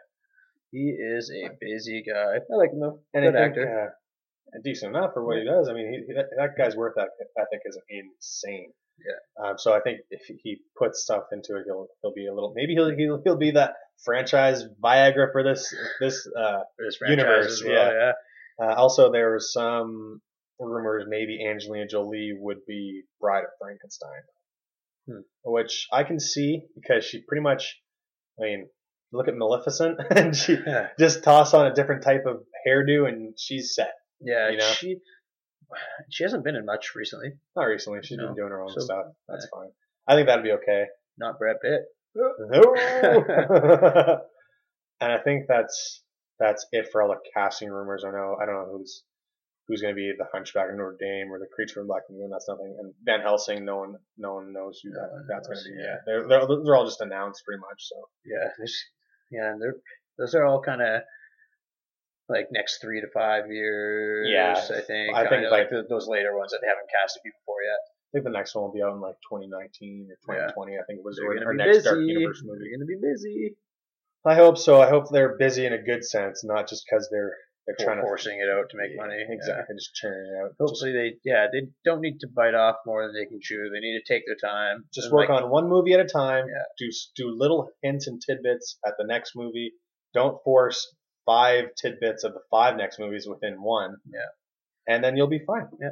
C: He is a busy guy. I like him though.
B: And
C: Good
B: I think,
C: actor.
B: uh, decent enough for what he does. I mean, he, that, that guy's worth ethic is insane.
C: Yeah.
B: Um, so I think if he puts stuff into it, he'll he'll be a little. Maybe he'll he'll, he'll be that franchise Viagra for this this. Uh,
C: For his
B: universe,
C: well,
B: yeah. uh, also, there was some rumors maybe Angelina Jolie would be Bride of Frankenstein,
C: Hmm.
B: which I can see because she pretty much. I mean, look at Maleficent, and she
C: yeah.
B: just toss on a different type of hairdo, and she's set.
C: Yeah,
B: You know?
C: she she hasn't been in much recently.
B: Not recently. She's
C: No.
B: been doing her own
C: So,
B: stuff. Eh. That's fine. I think that'd be okay.
C: Not Brad Pitt.
B: No. and I think that's that's it for all the casting rumors. I know. I don't know who's who's going to be the Hunchback of Notre Dame or the Creature from Black Lagoon. That's nothing. And Van Helsing. No one. No one knows who
C: No
B: that,
C: one
B: that's going to be.
C: yeah.
B: Yeah. They're, they're they're all just announced pretty much. So
C: Yeah, yeah, and they're those are all kind of like next three to five years.
B: Yeah,
C: I think.
B: I think, like-
C: the, those later ones that they haven't casted for yet.
B: I think the next one will be out in like 2019 or 2020. I think it was
C: They're
B: our,
C: gonna
B: our
C: be
B: next
C: busy.
B: Dark Universe movie.
C: They're gonna be busy.
B: I hope so. I hope they're busy in a good sense, not just because they're They're trying to
C: forcing it out to make money. Yeah.
B: Exactly, just churning it out.
C: Hopefully they, yeah, they don't need to bite off more than they can chew. They need to take their time.
B: just work
C: like,
B: on one movie at a time.
C: Yeah.
B: Do do little hints and tidbits at the next movie. Don't force five tidbits of the five next movies within one.
C: Yeah.
B: And then you'll be fine.
C: Yeah.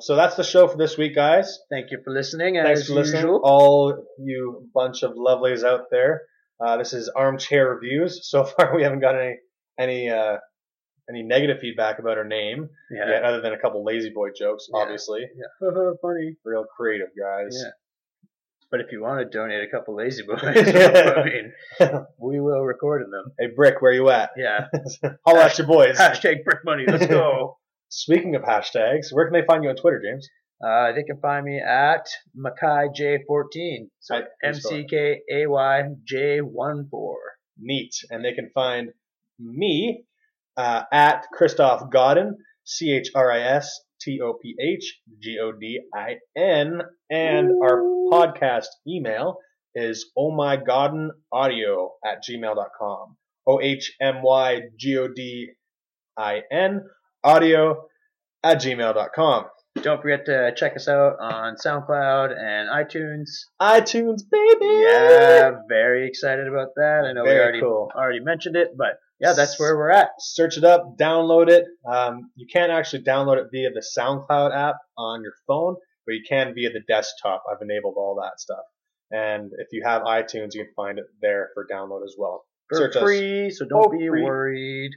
B: So that's the show for this week, guys.
C: Thank you for listening.
B: Thanks
C: as
B: for listening,
C: usual.
B: all you bunch of lovelies out there. Uh, this is armchair reviews. So far, we haven't got any any uh, any negative feedback about her name
C: Yeah.
B: yet, other than a couple lazy boy jokes,
C: Yeah.
B: obviously.
C: yeah. Funny.
B: Real creative guys.
C: Yeah. But if you want to donate a couple lazy boys, I mean, we will record in them.
B: Hey, Brick, where you at?
C: Yeah.
B: Holla at your boys.
C: Hashtag brick money. Let's go.
B: Speaking of hashtags, where can they find you on Twitter, James?
C: Uh, they can find me at McKay J14. So M C K A Y J 1 4.
B: Neat. And they can find me uh, at Christoph Godin, C H R I S T O P H G O D I N. And our podcast email is ohmygodinaudio at gmail.com. O H M Y G O D I N audio at gmail.com.
C: Don't forget to check us out on SoundCloud and iTunes.
B: iTunes, baby!
C: Yeah, very excited about that. I know we already
B: cool.
C: already mentioned it, but yeah, that's where we're at.
B: search it up, download it. Um, you can't actually download it via the SoundCloud app on your phone, but you can via the desktop. I've enabled all that stuff. And if you have iTunes, you can find it there for download as well.
C: For
B: Search us.
C: free, so don't
B: Oh,
C: be
B: free.
C: worried.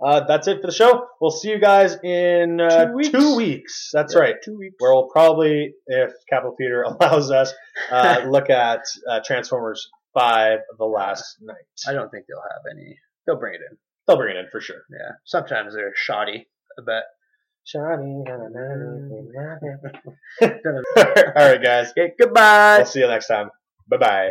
B: Uh, that's it for the show. We'll see you guys in uh,
C: Two weeks.
B: two weeks. That's
C: Yeah,
B: right.
C: Two weeks.
B: Where we'll probably, if Capital Theater allows us, uh, look at uh, Transformers 5 The Last Knight.
C: I don't think they'll have any. They'll bring it in.
B: They'll bring it in for sure.
C: Yeah. Sometimes they're shoddy. I bet.
B: Shiny. All right, guys.
C: Okay. Goodbye.
B: We'll see you next time. Bye bye.